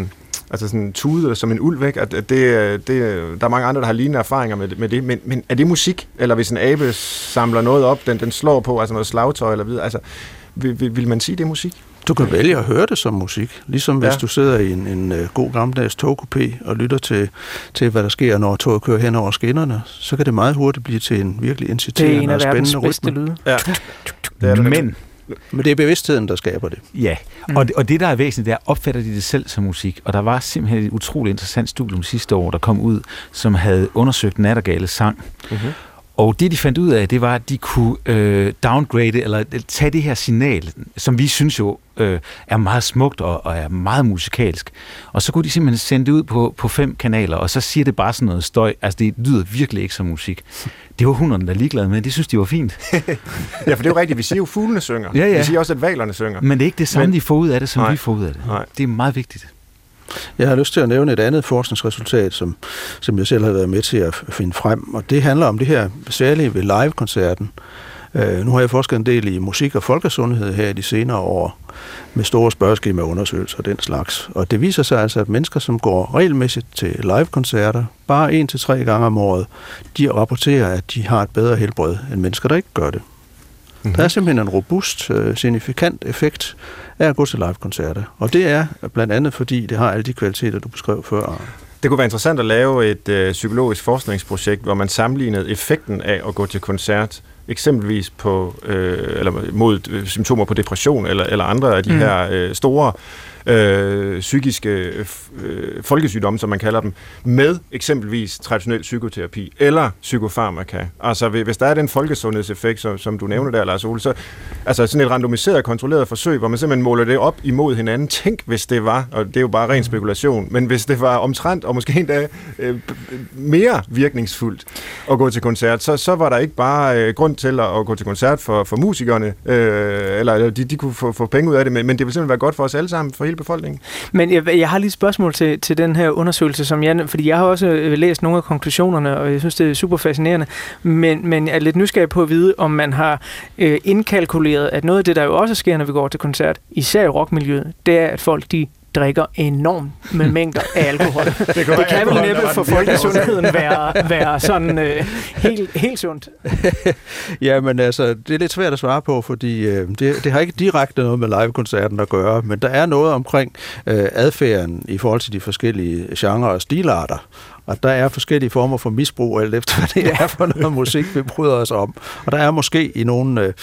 altså sådan tude som en ulv, ikke? At det, det, der er mange andre, der har lignende erfaringer med, med det, men, men er det musik? Eller hvis en abe samler noget op, den, den slår på, altså noget slagtøj eller videre, altså vil, vil, vil man sige, det er musik? Du kan vælge at høre det som musik, ligesom ja. hvis du sidder i en, en uh, god gammeldags togkupé og lytter til, til, hvad der sker, når toget kører hen over skinnerne, så kan det meget hurtigt blive til en virkelig inciterende og spændende rytme. Det er en af verdens bedste lyde. Ja. Det er det, Men men det er bevidstheden, der skaber det. Ja, mm. og, det, og det, der er væsentligt, det er, opfatter de det selv som musik. Og der var simpelthen et utroligt interessant studium sidste år, der kom ud, som havde undersøgt nattergale sang. Mm-hmm. Og det, de fandt ud af, det var, at de kunne øh, downgrade, eller tage det her signal, som vi synes jo øh, er meget smukt og, og er meget musikalsk. Og så kunne de simpelthen sende det ud på, på fem kanaler, og så siger det bare sådan noget støj. Altså, det lyder virkelig ikke som musik. Det var hunderne, der ligeglade med, det synes de var fint. ja, for det er jo rigtigt. Vi siger jo, fuglene synger. Ja, ja. Vi siger også, at valerne synger. Men det er ikke det samme, Men... de får ud af det, som Nej. vi får ud af det. Nej. Det er meget vigtigt. Jeg har lyst til at nævne et andet forskningsresultat, som, som jeg selv har været med til at finde frem, og det handler om det her særlige ved live-koncerten. Øh, nu har jeg forsket en del i musik og folkesundhed her i de senere år, med store spørgeskemaer undersøgelser og den slags. Og det viser sig altså, at mennesker, som går regelmæssigt til live-koncerter, bare en til tre gange om året, de rapporterer, at de har et bedre helbred end mennesker, der ikke gør det. Mm-hmm. Der er simpelthen en robust, uh, signifikant effekt af at gå til live-koncerter. Og det er blandt andet, fordi det har alle de kvaliteter, du beskrev før. Det kunne være interessant at lave et øh, psykologisk forskningsprojekt, hvor man sammenlignede effekten af at gå til koncert, eksempelvis på, øh, eller mod øh, symptomer på depression eller, eller andre af de mm. her øh, store øh, psykiske øh, folkesygdomme, som man kalder dem, med eksempelvis traditionel psykoterapi eller psykofarmaka. Altså hvis der er den folkesundhedseffekt, som, som du nævner der, Lars Ole, så altså sådan et randomiseret, kontrolleret forsøg, hvor man simpelthen måler det op imod hinanden. Tænk, hvis det var, og det er jo bare ren spekulation, men hvis det var omtrent, og måske endda øh, mere virkningsfuldt at gå til koncert, så, så var der ikke bare øh, grund til at, at gå til koncert for, for musikerne, øh, eller de, de kunne få, få penge ud af det, men, men det ville simpelthen være godt for os alle sammen, for hele befolkningen. Men jeg, jeg har lige et spørgsmål til, til den her undersøgelse, som jeg, fordi jeg har også øh, læst nogle af konklusionerne, og jeg synes, det er super fascinerende, men, men jeg er lidt nysgerrig på at vide, om man har øh, indkalkuleret, at noget af det, der jo også sker, når vi går til koncert, især i rockmiljøet, det er, at folk de drikker enormt med mængder af alkohol. det, det kan vel næppe for folkesundheden være, være sådan øh, helt, helt sundt. ja, men altså, det er lidt svært at svare på, fordi øh, det, det har ikke direkte noget med live-koncerten at gøre, men der er noget omkring øh, adfærden i forhold til de forskellige genrer og stilarter. Og der er forskellige former for misbrug, alt efter hvad det er for noget musik, vi bryder os om. Og der er måske i, nogle, øh,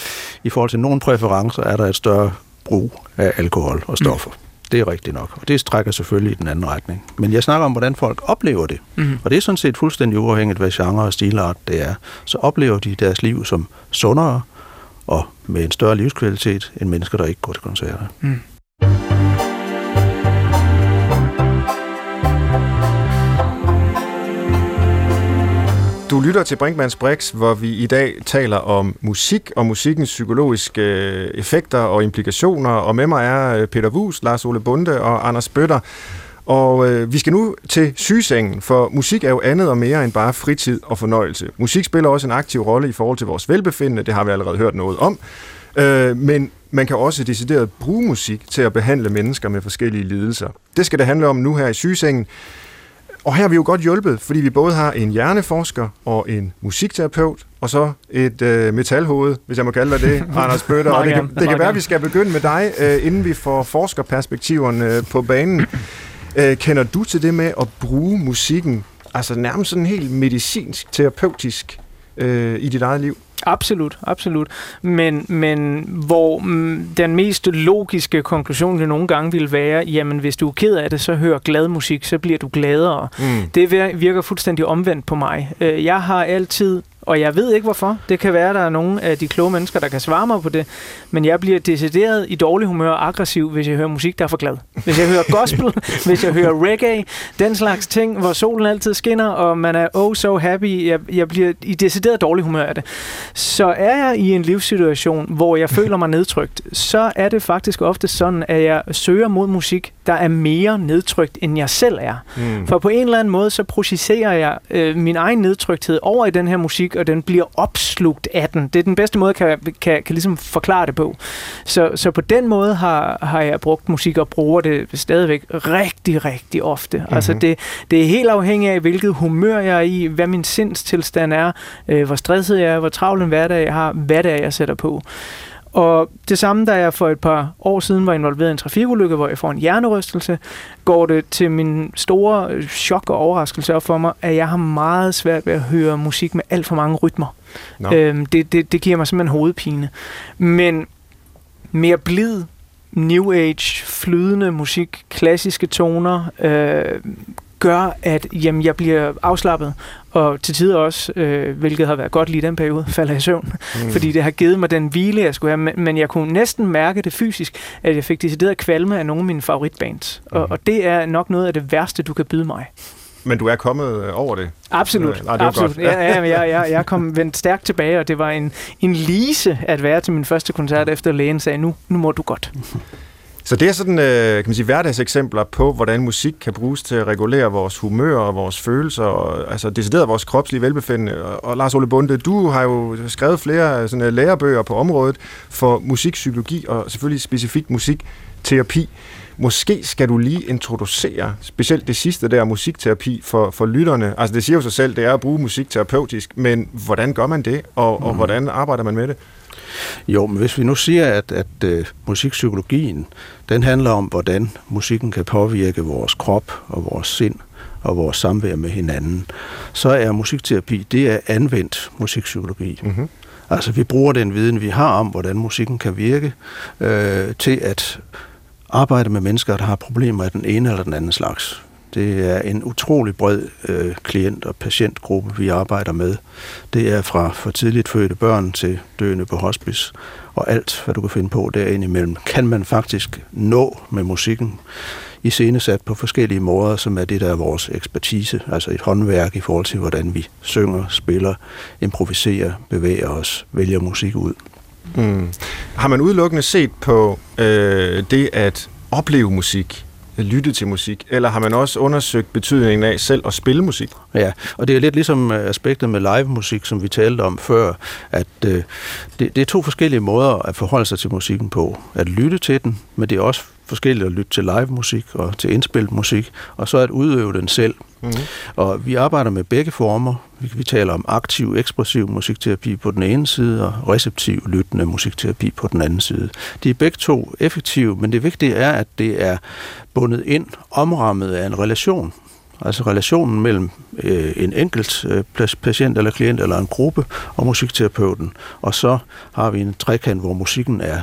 i forhold til nogle præferencer, er der et større brug af alkohol og stoffer. Mm. Det er rigtigt nok, og det strækker selvfølgelig i den anden retning. Men jeg snakker om, hvordan folk oplever det. Mm. Og det er sådan set fuldstændig uafhængigt, hvad genre og stilart det er. Så oplever de deres liv som sundere og med en større livskvalitet end mennesker, der ikke går til koncerter. Mm. Du lytter til Brinkmanns Brix, hvor vi i dag taler om musik og musikkens psykologiske øh, effekter og implikationer. Og med mig er øh, Peter Wus, Lars Ole Bunde og Anders Bøtter. Og øh, vi skal nu til sygesengen, for musik er jo andet og mere end bare fritid og fornøjelse. Musik spiller også en aktiv rolle i forhold til vores velbefindende, det har vi allerede hørt noget om. Øh, men man kan også decideret bruge musik til at behandle mennesker med forskellige lidelser. Det skal det handle om nu her i sygesengen. Og her har vi jo godt hjulpet, fordi vi både har en hjerneforsker og en musikterapeut, og så et øh, metalhoved, hvis jeg må kalde dig det, Anders Bøtter. og det kan, det kan være, at vi skal begynde med dig, øh, inden vi får forskerperspektiverne øh, på banen. Øh, kender du til det med at bruge musikken, altså nærmest sådan helt medicinsk, terapeutisk, øh, i dit eget liv? Absolut, absolut. Men, men hvor mm, den mest logiske konklusion det nogle gange vil være, jamen hvis du er ked af det, så hør glad musik, så bliver du gladere. Mm. Det virker fuldstændig omvendt på mig. Øh, jeg har altid og jeg ved ikke hvorfor. Det kan være, at der er nogle af de kloge mennesker, der kan svare mig på det. Men jeg bliver decideret i dårlig humør og aggressiv, hvis jeg hører musik, der er for glad. Hvis jeg hører gospel, hvis jeg hører reggae, den slags ting, hvor solen altid skinner, og man er oh so happy. Jeg, jeg bliver i decideret dårlig humør af det. Så er jeg i en livssituation, hvor jeg føler mig nedtrykt, så er det faktisk ofte sådan, at jeg søger mod musik, der er mere nedtrykt, end jeg selv er. Mm. For på en eller anden måde, så projicerer jeg øh, min egen nedtrykthed over i den her musik, og den bliver opslugt af den. Det er den bedste måde, kan kan, kan ligesom forklare det på. Så, så på den måde har, har jeg brugt musik og bruger det stadigvæk rigtig, rigtig ofte. Mm-hmm. Altså det, det er helt afhængigt af, hvilket humør jeg er i, hvad min sindstilstand er, øh, hvor stresset jeg er, hvor travl en hverdag jeg har, hvad det er, jeg sætter på. Og det samme, da jeg for et par år siden var involveret i en trafikulykke, hvor jeg får en hjernerystelse, går det til min store chok og overraskelse op for mig, at jeg har meget svært ved at høre musik med alt for mange rytmer. No. Øhm, det, det, det giver mig simpelthen hovedpine. Men mere blid, new age, flydende musik, klassiske toner, øh, gør, at jamen, jeg bliver afslappet, og til tider også, øh, hvilket har været godt lige den periode, falder i søvn, mm. fordi det har givet mig den hvile, jeg skulle have, men, jeg kunne næsten mærke det fysisk, at jeg fik decideret kvalme af nogle af mine favoritbands, mm. og, og det er nok noget af det værste, du kan byde mig. Men du er kommet øh, over det? Absolut. Nej, det Absolut. Godt. Ja, ja, jeg, jeg, jeg kom vendt stærkt tilbage, og det var en, en lise at være til min første koncert, efter lægen sagde, nu, nu må du godt. Så det er sådan, øh, kan man sige, hverdagseksempler på, hvordan musik kan bruges til at regulere vores humør og vores følelser, og altså decideret vores kropslige velbefindende. Og, og Lars Ole Bunde, du har jo skrevet flere sådan, lærebøger på området for musikpsykologi og selvfølgelig specifikt musikterapi. Måske skal du lige introducere specielt det sidste der musikterapi for, for lytterne. Altså det siger jo sig selv, det er at bruge musik terapeutisk, men hvordan gør man det, og, og mm. hvordan arbejder man med det? Jo, men hvis vi nu siger, at, at uh, musikpsykologien, den handler om, hvordan musikken kan påvirke vores krop og vores sind og vores samvær med hinanden, så er musikterapi, det er anvendt musikpsykologi. Mm-hmm. Altså vi bruger den viden, vi har om, hvordan musikken kan virke, øh, til at arbejde med mennesker, der har problemer af den ene eller den anden slags. Det er en utrolig bred øh, klient- og patientgruppe, vi arbejder med. Det er fra for tidligt fødte børn til døende på hospice, og alt, hvad du kan finde på derinde imellem, kan man faktisk nå med musikken i sat på forskellige måder, som er det, der er vores ekspertise, altså et håndværk i forhold til, hvordan vi synger, spiller, improviserer, bevæger os, vælger musik ud. Mm. Har man udelukkende set på øh, det at opleve musik, lytte til musik, eller har man også undersøgt betydningen af selv at spille musik? Ja, og det er lidt ligesom øh, aspektet med live musik, som vi talte om før, at øh, det, det er to forskellige måder at forholde sig til musikken på. At lytte til den, men det er også forskelligt at lytte til live musik og til indspillet musik, og så at udøve den selv. Mm-hmm. Og vi arbejder med begge former. Vi, vi taler om aktiv, ekspressiv musikterapi på den ene side, og receptiv, lyttende musikterapi på den anden side. De er begge to effektive, men det vigtige er, at det er bundet ind, omrammet af en relation. Altså relationen mellem øh, en enkelt øh, patient eller klient eller en gruppe og musikterapeuten. Og så har vi en trekant, hvor musikken er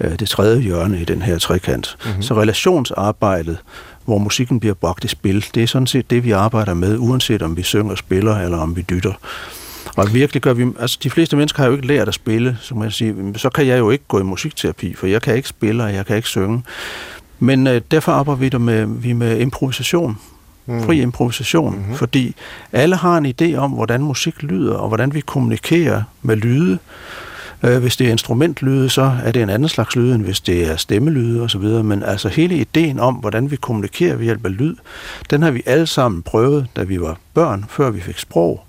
øh, det tredje hjørne i den her trekant. Mm-hmm. Så relationsarbejdet, hvor musikken bliver bragt i spil, det er sådan set det, vi arbejder med, uanset om vi synger, spiller eller om vi dytter. Og virkelig gør vi, altså de fleste mennesker har jo ikke lært at spille, så man sige, så kan jeg jo ikke gå i musikterapi, for jeg kan ikke spille, og jeg kan ikke synge. Men øh, derfor arbejder vi med, vi med improvisation, mm. fri improvisation, mm-hmm. fordi alle har en idé om, hvordan musik lyder, og hvordan vi kommunikerer med lyde, Øh, Øh, hvis det er instrumentlyde, så er det en anden slags lyde, end hvis det er stemmelyde osv. Men altså hele ideen om, hvordan vi kommunikerer ved hjælp af lyd, den har vi alle sammen prøvet, da vi var børn, før vi fik sprog.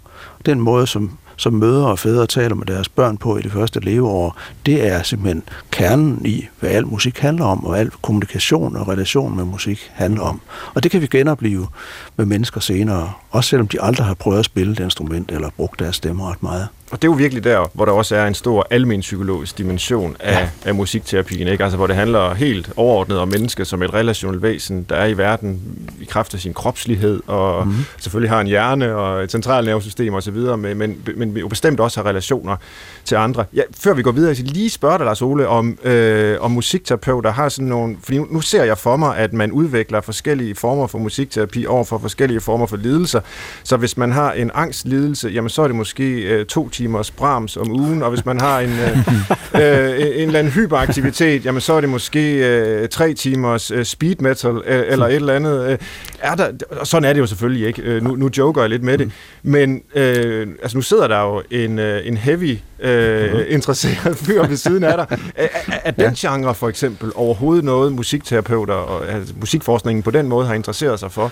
Den måde, som som mødre og fædre taler med deres børn på i det første leveår, det er simpelthen kernen i, hvad al musik handler om, og al kommunikation og relation med musik handler om. Og det kan vi genopleve med mennesker senere, også selvom de aldrig har prøvet at spille et instrument eller brugt deres stemmer ret meget. Og det er jo virkelig der, hvor der også er en stor almen psykologisk dimension af, ja. af musikterapien, ikke? Altså, hvor det handler helt overordnet om mennesker som et relationelt væsen, der er i verden i kraft af sin kropslighed, og mm. selvfølgelig har en hjerne og et centralnervesystem osv., men, men, men jo bestemt også har relationer til andre. Ja, før vi går videre, jeg skal lige spørge dig, Lars Ole, om, øh, om musikterapeuter har sådan nogle... Fordi nu, nu ser jeg for mig, at man udvikler forskellige former for musikterapi over for forskellige former for lidelser. Så hvis man har en angstlidelse, jamen så er det måske øh, to timer timers Brahms om ugen, og hvis man har en, øh, øh, en eller anden hyperaktivitet, jamen så er det måske øh, tre timers øh, speed metal øh, eller et eller andet. Øh, er der, og sådan er det jo selvfølgelig ikke. Øh, nu, nu joker jeg lidt med det. Men øh, altså nu sidder der jo en, øh, en heavy øh, mhm. interesseret fyr ved siden af dig. Er, er, er den genre for eksempel overhovedet noget, musikterapeuter og altså, musikforskningen på den måde har interesseret sig for?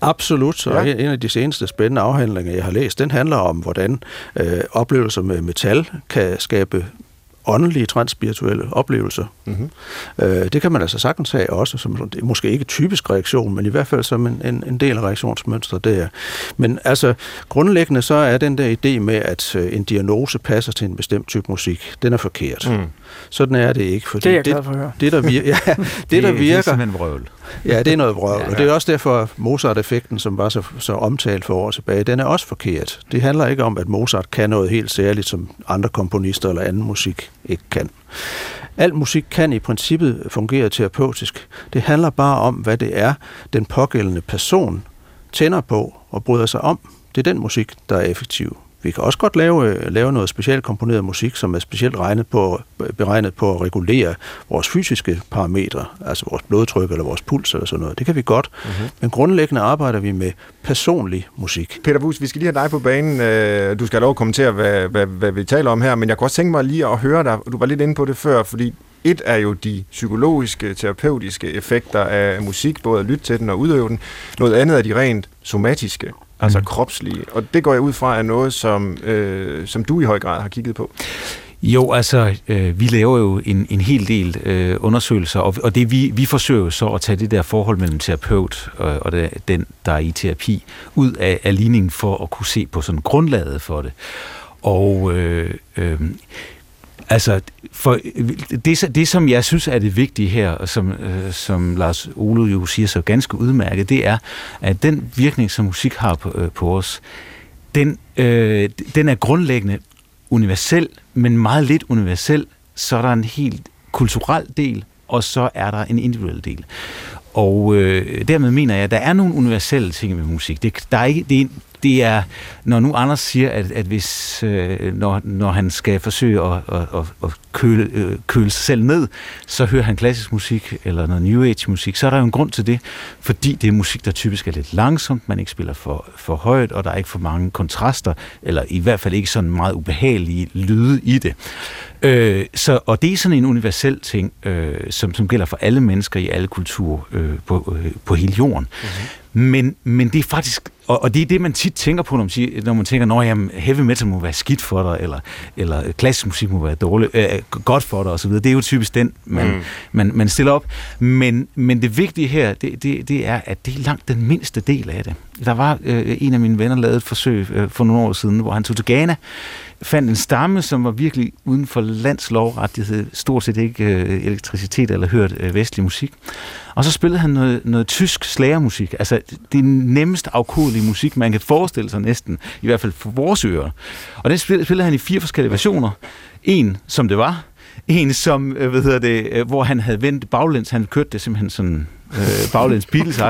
Absolut, og ja. en af de seneste spændende afhandlinger, jeg har læst, den handler om, hvordan øh, oplevelser med metal kan skabe åndelige, transspirituelle oplevelser. Mm-hmm. Øh, det kan man altså sagtens have også, som det er måske ikke typisk reaktion, men i hvert fald som en, en, en del af reaktionsmønstret der. Men altså, grundlæggende så er den der idé med, at øh, en diagnose passer til en bestemt type musik, den er forkert. Mm. Sådan er det ikke. Fordi det er jeg glad for at høre. Det, der virker, ja, det, det, der virker, det er simpelthen vrøvl. Ja, det er noget vrøvl. Ja, Og det er også derfor, Mozart-effekten, som var så, så omtalt for år tilbage, den er også forkert. Det handler ikke om, at Mozart kan noget helt særligt, som andre komponister eller anden musik ikke kan. Al musik kan i princippet fungere terapeutisk. Det handler bare om, hvad det er, den pågældende person tænder på og bryder sig om. Det er den musik, der er effektiv. Vi kan også godt lave, øh, lave noget specielt komponeret musik, som er specielt regnet på, beregnet på at regulere vores fysiske parametre, altså vores blodtryk eller vores puls eller sådan noget. Det kan vi godt, mm-hmm. men grundlæggende arbejder vi med personlig musik. Peter Bus, vi skal lige have dig på banen. Øh, du skal have lov at kommentere, hvad, hvad, hvad vi taler om her, men jeg kunne også tænke mig lige at høre dig. Du var lidt inde på det før, fordi et er jo de psykologiske, terapeutiske effekter af musik, både at lytte til den og udøve den. Noget andet er de rent somatiske altså mm. kropslige. Og det går jeg ud fra er noget, som, øh, som du i høj grad har kigget på. Jo, altså, øh, vi laver jo en, en hel del øh, undersøgelser, og, og det vi, vi forsøger jo så at tage det der forhold mellem terapeut og, og det, den, der er i terapi, ud af, af ligningen for at kunne se på sådan grundlaget for det. Og øh, øh, Altså, for det, det, som jeg synes er det vigtige her, og som, øh, som Lars Ole jo siger så ganske udmærket, det er, at den virkning, som musik har på, øh, på os, den, øh, den er grundlæggende universel, men meget lidt universel. Så er der en helt kulturel del, og så er der en individuel del. Og øh, dermed mener jeg, at der er nogle universelle ting med musik. Det, der er ikke, det, er, det er, når nu Anders siger, at, at hvis, øh, når, når han skal forsøge at, at, at, at køle, øh, køle sig selv ned, så hører han klassisk musik eller noget New Age musik, så er der jo en grund til det, fordi det er musik, der typisk er lidt langsomt, man ikke spiller for, for højt, og der er ikke for mange kontraster, eller i hvert fald ikke sådan meget ubehagelige lyde i det. Øh, så, og det er sådan en universel ting, øh, som, som gælder for alle mennesker i alle kulturer øh, på, øh, på hele jorden. Mm-hmm. Men, men det er faktisk og, og det er det, man tit tænker på, når man, siger, når man tænker, at heavy metal må være skidt for dig, eller, eller klassisk musik må være dårligt, øh, godt for dig osv. Det er jo typisk den, man, mm. man, man stiller op. Men, men det vigtige her, det, det, det er, at det er langt den mindste del af det. Der var øh, en af mine venner, lavet et forsøg øh, for nogle år siden, hvor han tog til Ghana, fandt en stamme, som var virkelig uden for landslov, de havde stort set ikke øh, elektricitet eller hørt øh, vestlig musik. Og så spillede han noget, noget tysk slagermusik, altså det nemmest afkodelige musik, man kan forestille sig næsten, i hvert fald for vores ører. Og den spillede, han i fire forskellige versioner. En, som det var, en, som, øh, hvad hedder det, øh, hvor han havde vendt baglæns, han kørte det simpelthen sådan øh, baglæns beatles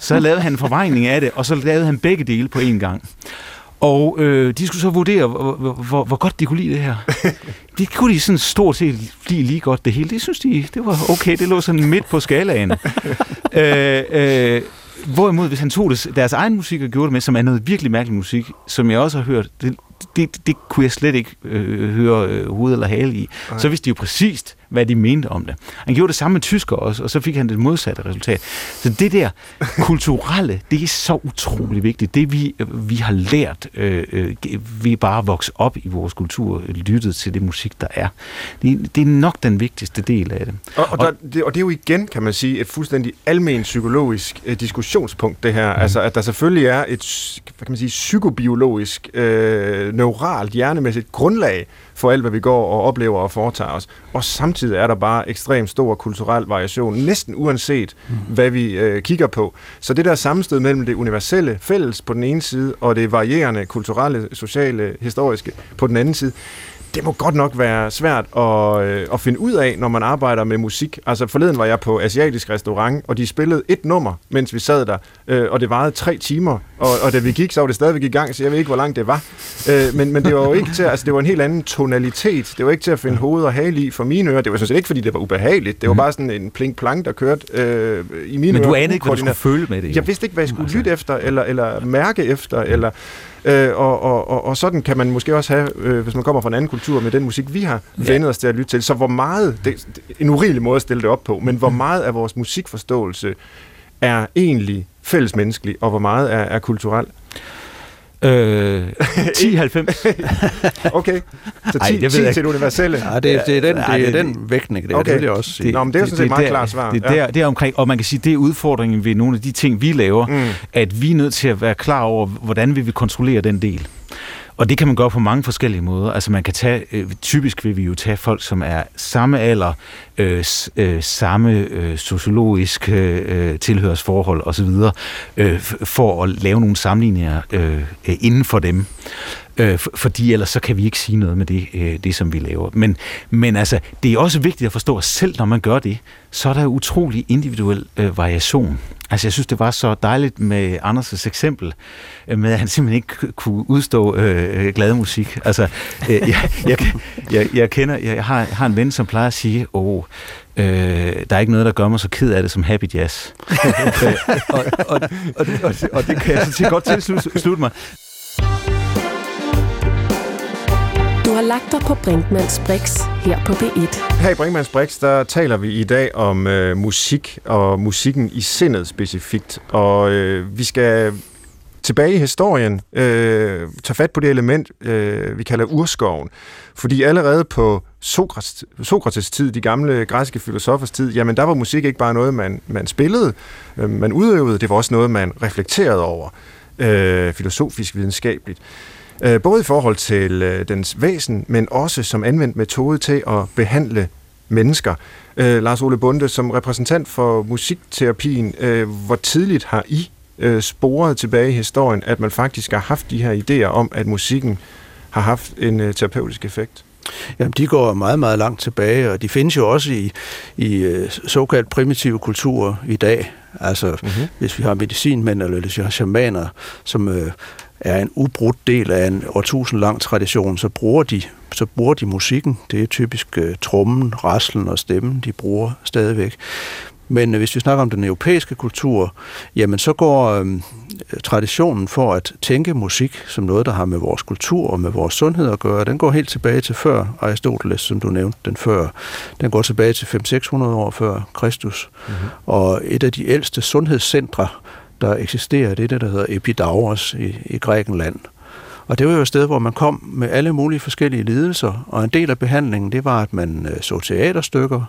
Så lavede han en forvejning af det, og så lavede han begge dele på én gang. Og øh, de skulle så vurdere, hvor, hvor, hvor godt de kunne lide det her. De kunne de sådan stort set lide lige godt det hele. Det synes de, det var okay. Det lå sådan midt på skalaen. øh, øh, hvorimod, hvis han tog det, deres egen musik og gjorde det med, som er noget virkelig mærkelig musik, som jeg også har hørt, det, det, det kunne jeg slet ikke øh, høre øh, hoved eller hale i. Nej. Så vidste de jo præcist, hvad de mente om det. Han gjorde det samme med tysker også, og så fik han det modsatte resultat. Så det der kulturelle, det er så utrolig vigtigt. Det vi, vi har lært, øh, øh, vi bare vokset op i vores kultur, lyttet til det musik, der er. Det, det er nok den vigtigste del af det. Og, og, der, det, og det er jo igen, kan man sige, et fuldstændig almen psykologisk øh, diskussionspunkt, det her. Mm. Altså, at der selvfølgelig er et, hvad kan man sige, psykobiologisk, øh, neuralt, hjernemæssigt grundlag for alt, hvad vi går og oplever og foretager os. Og samtidig er der bare ekstremt stor kulturel variation, næsten uanset, mm. hvad vi øh, kigger på. Så det der sammenstød mellem det universelle fælles på den ene side, og det varierende kulturelle, sociale, historiske på den anden side, det må godt nok være svært at, øh, at finde ud af, når man arbejder med musik. Altså forleden var jeg på asiatisk restaurant, og de spillede et nummer, mens vi sad der, øh, og det varede tre timer, og, og da vi gik, så var det stadigvæk i gang, så jeg ved ikke, hvor langt det var. Øh, men, men det var jo ikke til, altså det var en helt anden tonalitet. Det var ikke til at finde hoved og hale i for mine ører. Det var sådan set ikke, fordi det var ubehageligt. Det var mm. bare sådan en plink-plank, der kørte øh, i mine ører. Men du anede ikke, hvad du skulle føle med det. Jeg vidste ikke, hvad jeg skulle altså. lytte efter, eller, eller mærke efter, eller Øh, og, og, og, og sådan kan man måske også have, øh, hvis man kommer fra en anden kultur, med den musik, vi har ja. vendet os til at lytte til. Så hvor meget, det, en urimelig måde at stille det op på, men hvor mm. meget af vores musikforståelse er egentlig fællesmenneskelig, og hvor meget er, er kulturel? Øh, 10-90. okay, så 10, Ej, det 10 til det universelle. Ja, det, det er den, det, det er den vægtning, det, okay. det vil jeg også sige. Det, Nå, men det er jo sådan set meget klart svar. Det, det, ja. det er omkring, og man kan sige, det er udfordringen ved nogle af de ting, vi laver, mm. at vi er nødt til at være klar over, hvordan vi vil kontrollere den del. Og det kan man gøre på mange forskellige måder. Altså man kan tage, øh, typisk vil vi jo tage folk, som er samme alder, øh, øh, samme øh, sociologisk øh, tilhørsforhold osv., øh, for at lave nogle sammenligninger øh, øh inden for dem. Øh, for, fordi ellers så kan vi ikke sige noget med det, øh, det som vi laver. Men, men altså, det er også vigtigt at forstå, at selv når man gør det, så er der utrolig individuel øh, variation. Altså, jeg synes, det var så dejligt med Anders' eksempel, øh, med at han simpelthen ikke kunne udstå øh, glad musik. Altså, øh, jeg, jeg, jeg, jeg kender, jeg har, har en ven, som plejer at sige, åh, Øh, der er ikke noget, der gør mig så ked af det som happy jazz. Øh, og, og, og, og, og det kan jeg så godt tilslutte mig. Har lagt dig på Brinkmanns Brix her på B1. Her i Brinkmanns Brix, der taler vi i dag om øh, musik og musikken i sindet specifikt. Og øh, vi skal tilbage i historien, øh, tage fat på det element, øh, vi kalder urskoven. Fordi allerede på Sokrates, Sokrates tid, de gamle græske filosofers tid, jamen der var musik ikke bare noget, man, man spillede, øh, man udøvede, det var også noget, man reflekterede over, øh, filosofisk videnskabeligt. Øh, både i forhold til øh, dens væsen, men også som anvendt metode til at behandle mennesker. Øh, Lars Ole Bunde, som repræsentant for musikterapien, øh, hvor tidligt har I øh, sporet tilbage i historien, at man faktisk har haft de her idéer om, at musikken har haft en øh, terapeutisk effekt? Jamen, de går meget, meget langt tilbage, og de findes jo også i, i øh, såkaldt primitive kulturer i dag. Altså, mm-hmm. hvis vi har medicinmænd, eller hvis vi har shamaner, som øh, er en ubrudt del af en årtusind lang tradition, så bruger de, så bruger de musikken. Det er typisk uh, trommen, raslen og stemmen, de bruger stadigvæk. Men uh, hvis vi snakker om den europæiske kultur, jamen så går uh, traditionen for at tænke musik som noget, der har med vores kultur og med vores sundhed at gøre, den går helt tilbage til før Aristoteles, som du nævnte den før. Den går tilbage til 500-600 år før Kristus. Mm-hmm. Og et af de ældste sundhedscentre, der eksisterer, det er det, der hedder Epidauros i, i Grækenland. Og det var jo et sted, hvor man kom med alle mulige forskellige lidelser, og en del af behandlingen, det var, at man øh, så teaterstykker,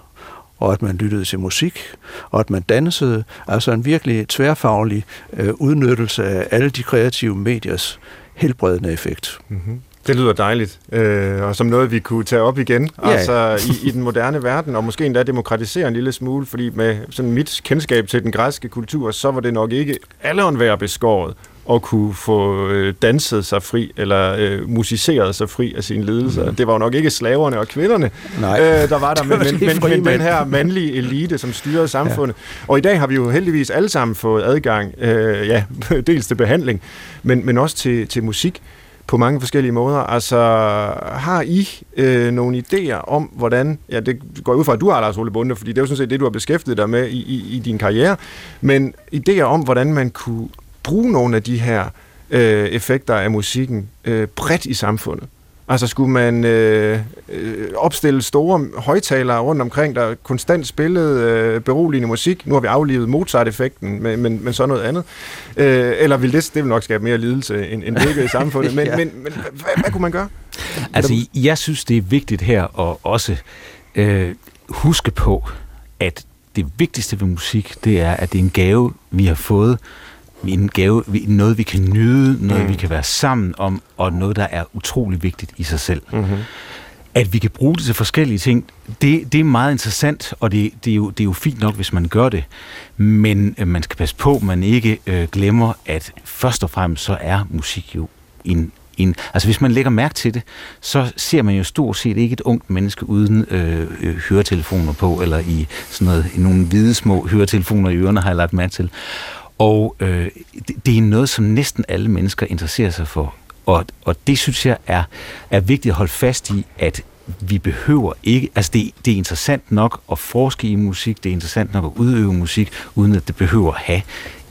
og at man lyttede til musik, og at man dansede, altså en virkelig tværfaglig øh, udnyttelse af alle de kreative mediers helbredende effekt. Mm-hmm. Det lyder dejligt, øh, og som noget, vi kunne tage op igen ja. altså, i, i den moderne verden, og måske endda demokratisere en lille smule, fordi med sådan mit kendskab til den græske kultur, så var det nok ikke være beskåret at kunne få øh, danset sig fri, eller øh, musiceret sig fri af sine lidelser. Mm. Det var jo nok ikke slaverne og kvinderne, Nej. Øh, der var der, men, men, men, men den her mandlige elite, som styrede samfundet. Ja. Og i dag har vi jo heldigvis alle sammen fået adgang, øh, ja, dels til behandling, men, men også til, til musik på mange forskellige måder. Altså, har I øh, nogle idéer om, hvordan, ja, det går ud fra, at du har, Lars Ole Bunde, fordi det er jo sådan set det, du har beskæftiget dig med i, i, i din karriere, men idéer om, hvordan man kunne bruge nogle af de her øh, effekter af musikken øh, bredt i samfundet. Altså skulle man øh, øh, opstille store højtalere rundt omkring, der konstant spillede øh, beroligende musik. Nu har vi aflivet Mozart-effekten, men, men, men så noget andet. Øh, eller vil det, det vil nok skabe mere lidelse end, end lykke i samfundet. Men, ja. men, men hvad, hvad kunne man gøre? Altså, jeg synes, det er vigtigt her at også øh, huske på, at det vigtigste ved musik, det er, at det er en gave, vi har fået en gave, noget vi kan nyde, noget mm. vi kan være sammen om, og noget, der er utrolig vigtigt i sig selv. Mm-hmm. At vi kan bruge det til forskellige ting, det, det er meget interessant, og det, det, er jo, det er jo fint nok, hvis man gør det. Men øh, man skal passe på, at man ikke øh, glemmer, at først og fremmest så er musik jo en en... Altså hvis man lægger mærke til det, så ser man jo stort set ikke et ungt menneske uden øh, øh, høretelefoner på, eller i sådan noget, i nogle hvide små høretelefoner i ørerne, har jeg lagt mærke til. Og øh, det, det er noget, som næsten alle mennesker interesserer sig for. Og, og det synes jeg er, er vigtigt at holde fast i, at vi behøver ikke, altså det, det er interessant nok at forske i musik, det er interessant nok at udøve musik, uden at det behøver at have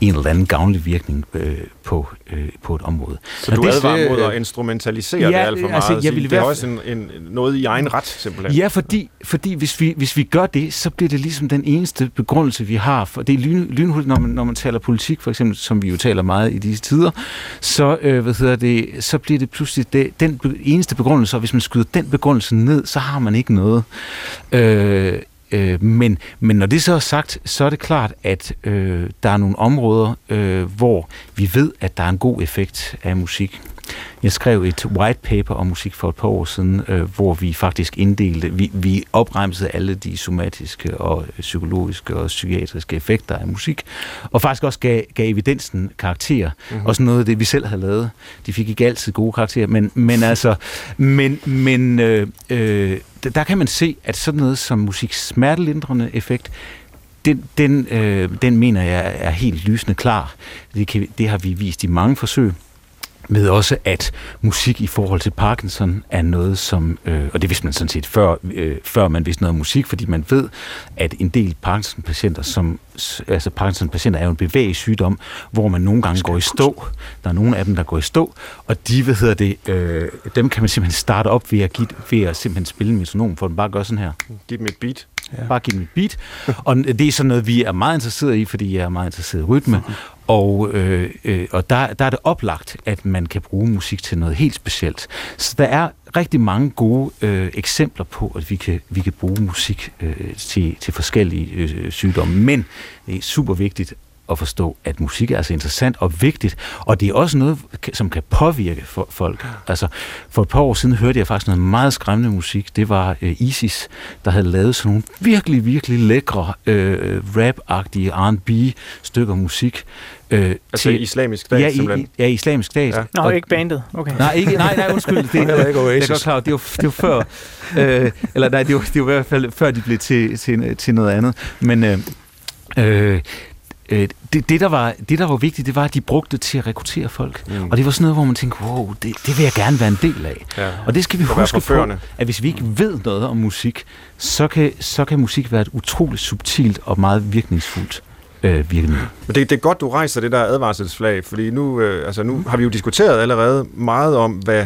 en eller anden gavnlig virkning øh, på, øh, på et område. Så du det, advarer mod at instrumentalisere ja, det alt for altså, meget? Jeg vil det er også en, en, noget i egen ret, simpelthen? Ja, fordi, fordi hvis, vi, hvis vi gør det, så bliver det ligesom den eneste begrundelse, vi har. For det er lyn, lynhurtigt, når man, når man taler politik, for eksempel, som vi jo taler meget i disse tider, så, øh, hvad hedder det, så bliver det pludselig det, den eneste begrundelse, og hvis man skyder den begrundelse ned, så har man ikke noget. Øh, Øh, men, men når det så er sagt, så er det klart, at øh, der er nogle områder, øh, hvor vi ved, at der er en god effekt af musik. Jeg skrev et white paper om musik for et par år siden, øh, hvor vi faktisk inddelte, vi, vi opremsede alle de somatiske og psykologiske og psykiatriske effekter af musik, og faktisk også gav, gav evidensen karakterer. Mm-hmm. Også noget af det, vi selv har lavet. De fik ikke altid gode karakterer, men, men altså, men, men øh, øh, der kan man se, at sådan noget som musiks smertelindrende effekt, den, den, øh, den mener jeg er helt lysende klar. Det, kan, det har vi vist i mange forsøg med også, at musik i forhold til Parkinson er noget, som, øh, og det vidste man sådan set før, øh, før man vidste noget om musik, fordi man ved, at en del Parkinson-patienter, som, altså Parkinson-patienter er jo en bevæget sygdom, hvor man nogle gange går i stå. Der er nogle af dem, der går i stå, og de, hvad hedder det, øh, dem kan man simpelthen starte op ved at, give, ved at simpelthen spille en metronom, for den bare gør sådan her. Giv dem et beat. Ja. Bare give dem et beat. og det er sådan noget, vi er meget interesseret i, fordi jeg er meget interesseret i rytme. Og, øh, øh, og der, der er det oplagt, at man kan bruge musik til noget helt specielt. Så der er rigtig mange gode øh, eksempler på, at vi kan, vi kan bruge musik øh, til, til forskellige øh, sygdomme. Men det er super vigtigt at forstå, at musik er altså interessant og vigtigt, og det er også noget, som kan påvirke for folk. Altså, for et par år siden hørte jeg faktisk noget meget skræmmende musik. Det var uh, Isis, der havde lavet sådan nogle virkelig, virkelig lækre uh, rap-agtige R&B-stykker musik. Uh, altså til, islamisk stat, ja, i, ja, islamisk stat. Ja. Nå, og, ikke bandet. Okay. Nej, ikke, nej, nej, undskyld. Det, det er ikke Oasis. Jeg er klar, det var, det var før, uh, eller nej, det var, det var i hvert fald før de blev til, til, til noget andet. Men uh, uh, Øh, det, det, der var, det, der var vigtigt, det var, at de brugte det til at rekruttere folk. Mm. Og det var sådan noget, hvor man tænkte, wow, det, det vil jeg gerne være en del af. Ja. Og det skal vi huske på, at hvis vi ikke ved noget om musik, så kan, så kan musik være et utroligt subtilt og meget virkningsfuldt øh, virkemiddel. Men det, det er godt, du rejser det der advarselsflag, fordi nu, øh, altså nu har vi jo diskuteret allerede meget om, hvad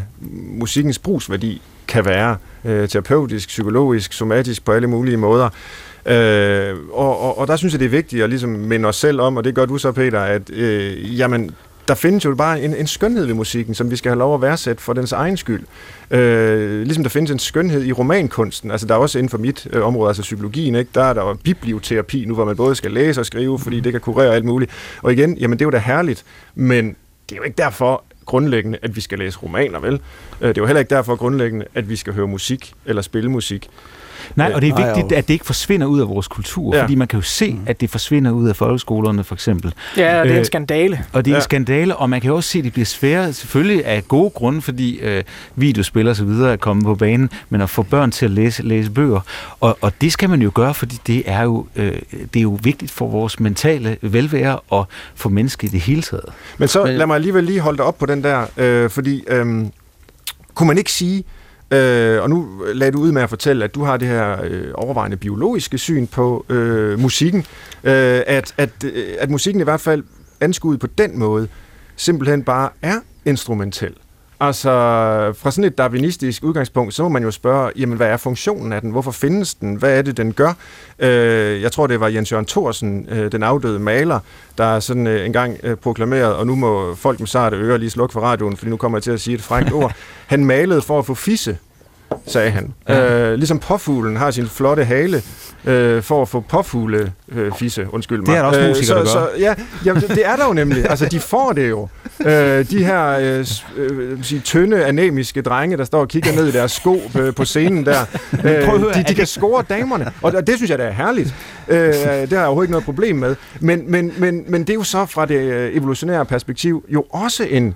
musikkens brugsværdi kan være, øh, terapeutisk, psykologisk, somatisk, på alle mulige måder. Øh, og, og, og der synes jeg, det er vigtigt at ligesom minde os selv om, og det gør du så, Peter, at øh, jamen, der findes jo bare en, en skønhed ved musikken, som vi skal have lov at værdsætte for dens egen skyld. Øh, ligesom der findes en skønhed i romankunsten, altså der er også inden for mit øh, område, altså psykologien, ikke? der er der biblioterapi nu, hvor man både skal læse og skrive, fordi det kan kurere alt muligt. Og igen, jamen det er jo da herligt, men det er jo ikke derfor, grundlæggende, at vi skal læse romaner, vel? Øh, det er jo heller ikke derfor grundlæggende, at vi skal høre musik eller spille musik. Nej, og det er vigtigt, at det ikke forsvinder ud af vores kultur, ja. fordi man kan jo se, mm. at det forsvinder ud af folkeskolerne, for eksempel. Ja, og det er en øh, skandale. Og det er ja. en skandale, og man kan også se, at det bliver sværere, selvfølgelig af gode grunde, fordi øh, videospil og så videre er kommet på banen, men at få børn til at læse, læse bøger. Og, og det skal man jo gøre, fordi det er jo, øh, det er jo vigtigt for vores mentale velvære og for mennesket i det hele taget. Men så lad mig alligevel lige holde dig op på den der, øh, fordi øh, kunne man ikke sige, Øh, og nu lagde du ud med at fortælle, at du har det her øh, overvejende biologiske syn på øh, musikken, øh, at, at, øh, at musikken i hvert fald anskuet på den måde simpelthen bare er instrumentel. Altså, fra sådan et darwinistisk udgangspunkt, så må man jo spørge, jamen, hvad er funktionen af den? Hvorfor findes den? Hvad er det, den gør? Øh, jeg tror, det var Jens Jørgen Thorsen, øh, den afdøde maler, der sådan øh, engang øh, proklameret, og nu må folk med sarte ører lige slukke for radioen, fordi nu kommer jeg til at sige et frækt ord. Han malede for at få fisse sagde han. Ja. Øh, ligesom påfuglen har sin flotte hale øh, for at få påfugle øh, fisse, undskyld mig. Det er der også øh, musikere, øh, så, så, ja, ja, det er der jo nemlig. Altså, de får det jo. Øh, de her øh, øh, sige, tynde, anemiske drenge, der står og kigger ned i deres sko øh, på scenen der, øh, de, de kan score damerne. Og det synes jeg, det er herligt. Øh, det har jeg overhovedet ikke noget problem med. Men, men, men, men det er jo så fra det øh, evolutionære perspektiv jo også en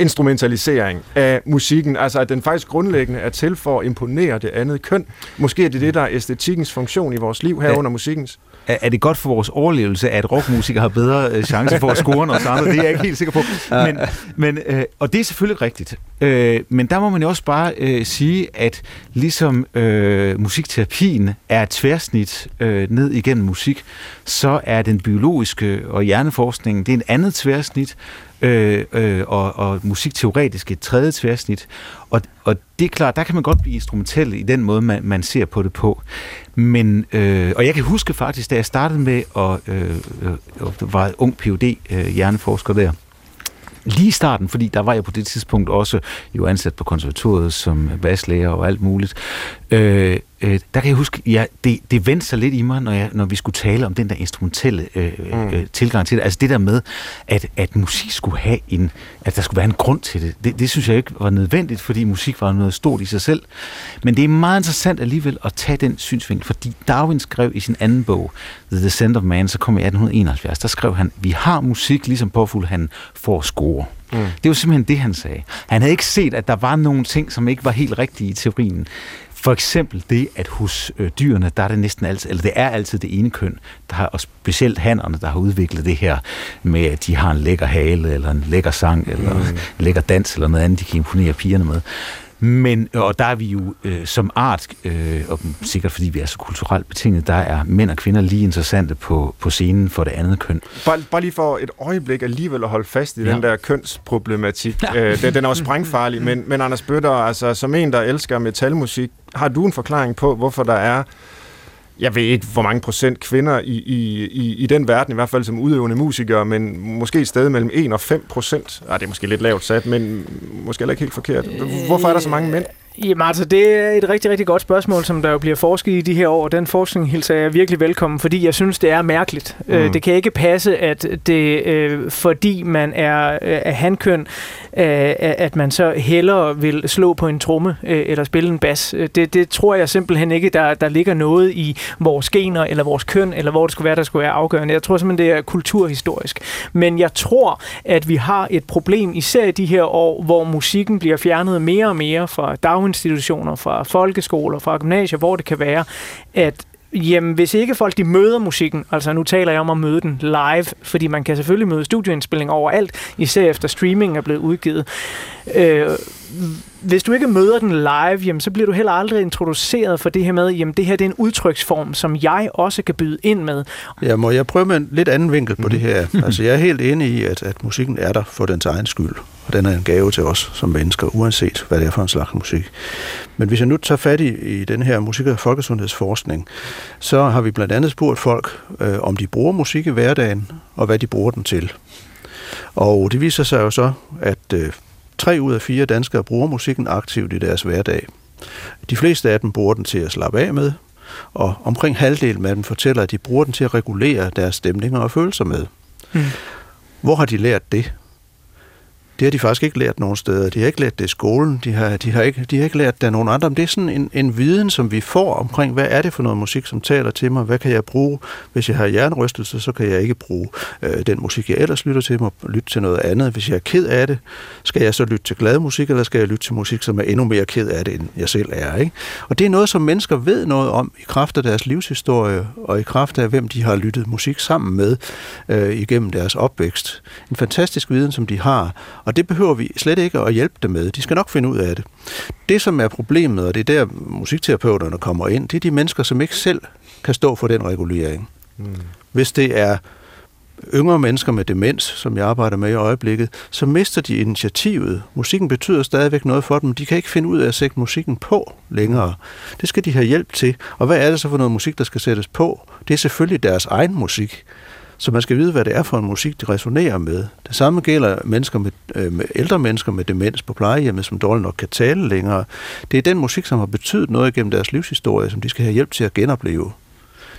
instrumentalisering af musikken, altså at den faktisk grundlæggende er til for at imponere det andet køn. Måske er det det, der er æstetikkens funktion i vores liv herunder ja. musikkens er, er det godt for vores overlevelse, at rockmusikere har bedre øh, chance for at score end os andre? Det er jeg ikke helt sikker på. Men, men, øh, og det er selvfølgelig rigtigt. Øh, men der må man jo også bare øh, sige, at ligesom øh, musikterapien er et tværsnit øh, ned igennem musik, så er den biologiske og hjerneforskningen, det er en andet tværsnit, øh, øh, og, og musikteoretisk et tredje tværsnit. Og, og det er klart, der kan man godt blive instrumentel i den måde, man, man ser på det på. Men, øh, og jeg kan huske faktisk, da jeg startede med at øh, øh, var ung phd øh, hjerneforsker der, lige i starten, fordi der var jeg på det tidspunkt også jo ansat på konservatoriet som baslærer og alt muligt. Øh, øh, der kan jeg huske, ja, det, det vendte sig lidt i mig, når, jeg, når vi skulle tale om den der instrumentelle øh, mm. øh, tilgang til det. Altså det der med, at, at musik skulle have en, at der skulle være en grund til det. det. Det synes jeg ikke var nødvendigt, fordi musik var noget stort i sig selv. Men det er meget interessant alligevel at tage den synsvinkel, fordi Darwin skrev i sin anden bog, The Descent of Man, så kom i 1871, der skrev han, vi har musik, ligesom påfuld han får score. Mm. Det var simpelthen det, han sagde. Han havde ikke set, at der var nogle ting, som ikke var helt rigtige i teorien. For eksempel det, at hos øh, dyrene, der er det næsten altid, eller det er altid det ene køn, der har, og specielt hannerne, der har udviklet det her med, at de har en lækker hale, eller en lækker sang, eller mm. en lækker dans, eller noget andet, de kan imponere pigerne med. Men, og der er vi jo øh, som art, øh, og sikkert fordi vi er så kulturelt betinget, der er mænd og kvinder lige interessante på, på scenen for det andet køn. Bare, bare lige for et øjeblik alligevel at holde fast i ja. den der kønsproblematik. Ja. Øh, den, den er jo sprængfarlig, men, men Anders Bøtter, altså som en, der elsker metalmusik, har du en forklaring på, hvorfor der er jeg ved ikke, hvor mange procent kvinder i, i, i, i den verden, i hvert fald som udøvende musikere, men måske et sted mellem 1 og 5 procent. Ah, det er måske lidt lavt sat, men måske heller ikke helt forkert. Hvorfor er der så mange mænd? Jamen altså, det er et rigtig, rigtig godt spørgsmål, som der jo bliver forsket i de her år, og den forskning hilser jeg virkelig velkommen, fordi jeg synes, det er mærkeligt. Øh, mm. Det kan ikke passe, at det, øh, fordi man er af handkøn, øh, at man så hellere vil slå på en tromme eller spille en bas. Det, det tror jeg simpelthen ikke, der, der ligger noget i vores gener, eller vores køn, eller hvor det skulle være, der skulle være afgørende. Jeg tror simpelthen, det er kulturhistorisk. Men jeg tror, at vi har et problem, især i de her år, hvor musikken bliver fjernet mere og mere fra daginstitutioner, fra folkeskoler, fra gymnasier, hvor det kan være, at Jamen, hvis ikke folk de møder musikken, altså nu taler jeg om at møde den live, fordi man kan selvfølgelig møde studieindspilling overalt, især efter streaming er blevet udgivet. Øh, hvis du ikke møder den live, jamen, så bliver du heller aldrig introduceret for det her med, jamen det her det er en udtryksform, som jeg også kan byde ind med. Ja, må jeg prøve med en lidt anden vinkel på mm. det her? Altså jeg er helt enig i, at, at musikken er der for dens egen skyld, og den er en gave til os som mennesker, uanset hvad det er for en slags musik. Men hvis jeg nu tager fat i, i den her musik- og folkesundhedsforskning, så har vi blandt andet spurgt folk, øh, om de bruger musik i hverdagen, og hvad de bruger den til. Og det viser sig jo så, at øh, Tre ud af fire danskere bruger musikken aktivt i deres hverdag. De fleste af dem bruger den til at slappe af med, og omkring halvdelen af dem fortæller, at de bruger den til at regulere deres stemninger og følelser med. Mm. Hvor har de lært det? Det har de faktisk ikke lært nogen steder. De har ikke lært det i skolen. De har, de har, ikke, de har ikke lært det af nogen andre. Men det er sådan en, en viden, som vi får omkring, hvad er det for noget musik, som taler til mig? Hvad kan jeg bruge? Hvis jeg har hjernerystelse, så kan jeg ikke bruge øh, den musik, jeg ellers lytter til. mig. lytte til noget andet. Hvis jeg er ked af det, skal jeg så lytte til glad musik, eller skal jeg lytte til musik, som er endnu mere ked af det, end jeg selv er? Ikke? Og det er noget, som mennesker ved noget om i kraft af deres livshistorie, og i kraft af, hvem de har lyttet musik sammen med øh, igennem deres opvækst. En fantastisk viden, som de har. Og det behøver vi slet ikke at hjælpe dem med. De skal nok finde ud af det. Det, som er problemet, og det er der musikterapeuterne kommer ind, det er de mennesker, som ikke selv kan stå for den regulering. Mm. Hvis det er yngre mennesker med demens, som jeg arbejder med i øjeblikket, så mister de initiativet. Musikken betyder stadigvæk noget for dem. De kan ikke finde ud af at sætte musikken på længere. Det skal de have hjælp til. Og hvad er det så for noget musik, der skal sættes på? Det er selvfølgelig deres egen musik. Så man skal vide, hvad det er for en musik, de resonerer med. Det samme gælder mennesker med, øh, med ældre mennesker med demens på plejehjemmet, som dårligt nok kan tale længere. Det er den musik, som har betydet noget gennem deres livshistorie, som de skal have hjælp til at genopleve.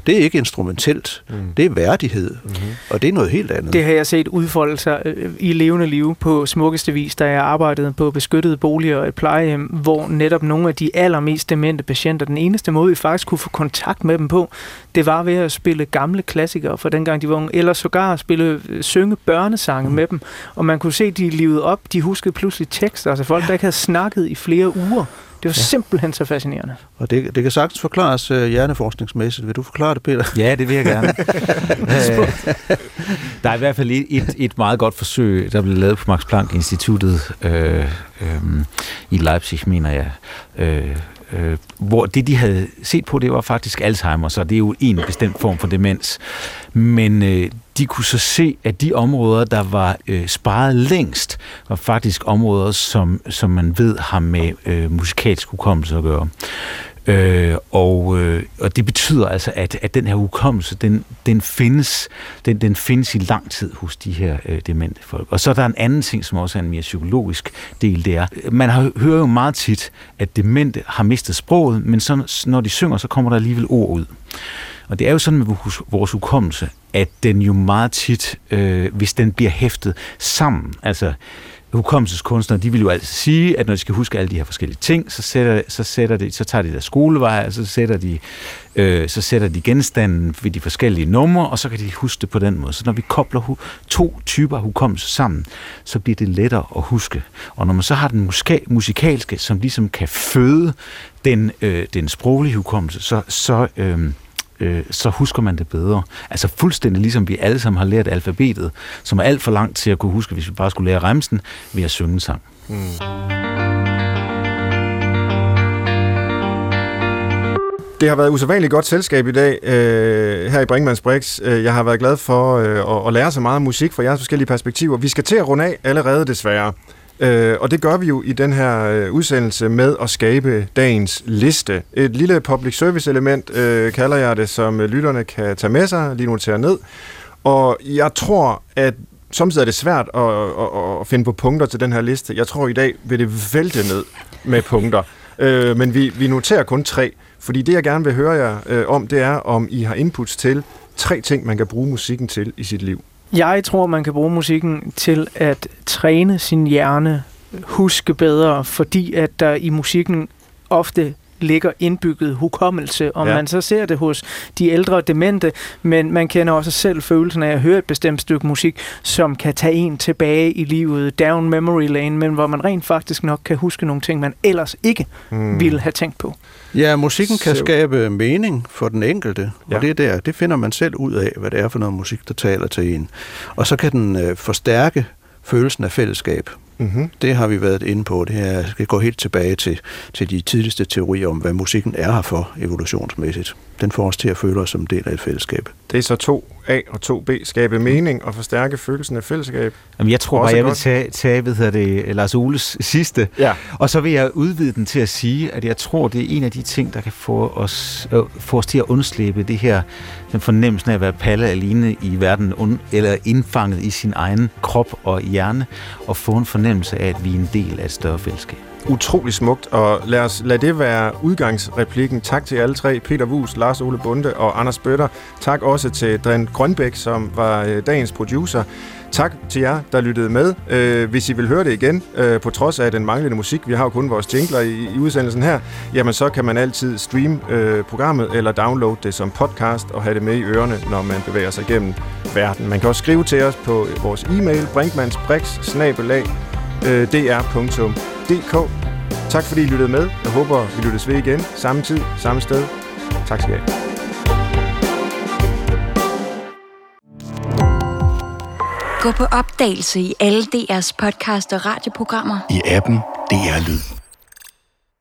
Det er ikke instrumentelt. Mm. Det er værdighed. Mm-hmm. Og det er noget helt andet. Det har jeg set udfolde sig øh, i levende liv på smukkeste vis, da jeg arbejdede på beskyttede boliger og et plejehjem, hvor netop nogle af de allermest demente patienter, den eneste måde, vi faktisk kunne få kontakt med dem på, det var ved at spille gamle klassikere fra dengang de var unge, eller sågar spille, øh, synge børnesange mm. med dem. Og man kunne se, de livede op, de huskede pludselig tekster, altså folk, der ikke havde snakket i flere uger. Det var ja. simpelthen så fascinerende. Og det, det kan sagtens forklares uh, hjerneforskningsmæssigt. Vil du forklare det, Peter? Ja, det vil jeg gerne. Øh, der er i hvert fald et, et meget godt forsøg, der blev lavet på Max Planck Instituttet øh, øh, i Leipzig, mener jeg. Øh, øh, hvor det, de havde set på, det var faktisk Alzheimer, så det er jo en bestemt form for demens. Men øh, de kunne så se, at de områder, der var øh, sparet længst, var faktisk områder, som, som man ved har med øh, musikalsk hukommelse at gøre. Øh, og, øh, og det betyder altså, at, at den her hukommelse, den, den, findes, den, den findes i lang tid hos de her øh, demente folk. Og så er der en anden ting, som også er en mere psykologisk del, det er, man har, hører jo meget tit, at demente har mistet sproget, men så, når de synger, så kommer der alligevel ord ud. Og det er jo sådan med vores hukommelse, at den jo meget tit, øh, hvis den bliver hæftet sammen, altså hukommelseskunstnere, de vil jo altid sige, at når de skal huske alle de her forskellige ting, så, sætter, så, sætter de, så tager de der skolevej, og så sætter de, øh, så sætter de genstanden ved de forskellige numre, og så kan de huske det på den måde. Så når vi kobler hu- to typer hukommelse sammen, så bliver det lettere at huske. Og når man så har den muska- musikalske, som ligesom kan føde den, øh, den sproglige hukommelse, så, så øh, øh, så husker man det bedre. Altså fuldstændig ligesom vi alle sammen har lært alfabetet, som er alt for langt til at kunne huske, hvis vi bare skulle lære remsen ved at synge en sang. Mm. Det har været usædvanligt godt selskab i dag øh, her i Brinkmanns Brix. Øh, jeg har været glad for øh, at, at lære så meget musik fra jeres forskellige perspektiver. Vi skal til at runde af allerede desværre. Øh, og det gør vi jo i den her øh, udsendelse med at skabe dagens liste. Et lille public service element, øh, kalder jeg det, som øh, lytterne kan tage med sig, lige notere ned. Og jeg tror, at samtidig er det svært at, at, at finde på punkter til den her liste. Jeg tror, i dag vil det vælte ned med punkter. Øh, men vi, vi noterer kun tre, fordi det, jeg gerne vil høre jer øh, om, det er, om I har inputs til tre ting, man kan bruge musikken til i sit liv. Jeg tror, man kan bruge musikken til at træne sin hjerne, huske bedre, fordi at der i musikken ofte ligger indbygget hukommelse, og ja. man så ser det hos de ældre demente, men man kender også selv følelsen af at høre et bestemt stykke musik, som kan tage en tilbage i livet, down memory lane, men hvor man rent faktisk nok kan huske nogle ting, man ellers ikke mm. ville have tænkt på. Ja, musikken kan så... skabe mening for den enkelte, og ja. det er der, det finder man selv ud af, hvad det er for noget musik, der taler til en. Og så kan den øh, forstærke følelsen af fællesskab. Mm-hmm. Det har vi været inde på. Det her skal gå helt tilbage til, til de tidligste teorier om, hvad musikken er her for evolutionsmæssigt. Den får os til at føle os som del af et fællesskab. Det er så 2A og 2B. Skabe mening og forstærke følelsen af fællesskab. Jamen, jeg tror bare, jeg vil tage, tage hvad hedder det, Lars Oles sidste. Ja. Og så vil jeg udvide den til at sige, at jeg tror, det er en af de ting, der kan få os, øh, få os til at undslippe det her, den fornemmelse af at være palle alene i verden, un, eller indfanget i sin egen krop og hjerne, og få en fornemmelse af, at vi er en del af et større fællesskab utrolig smukt, og lad os lad det være udgangsreplikken. Tak til alle tre, Peter Wus, Lars Ole Bunde og Anders Bøtter. Tak også til Dren Grønbæk, som var øh, dagens producer. Tak til jer, der lyttede med. Øh, hvis I vil høre det igen, øh, på trods af den manglende musik, vi har jo kun vores jingler i, i udsendelsen her, jamen så kan man altid streame øh, programmet eller downloade det som podcast og have det med i ørerne, når man bevæger sig gennem verden. Man kan også skrive til os på vores e-mail brinkmansbrix-dr.dk dk. Tak fordi I lyttede med. Jeg håber, vi lyttes ved igen. Samme tid, samme sted. Tak skal I have. Gå på opdagelse i alle DR's podcast og radioprogrammer. I appen DR Lyd.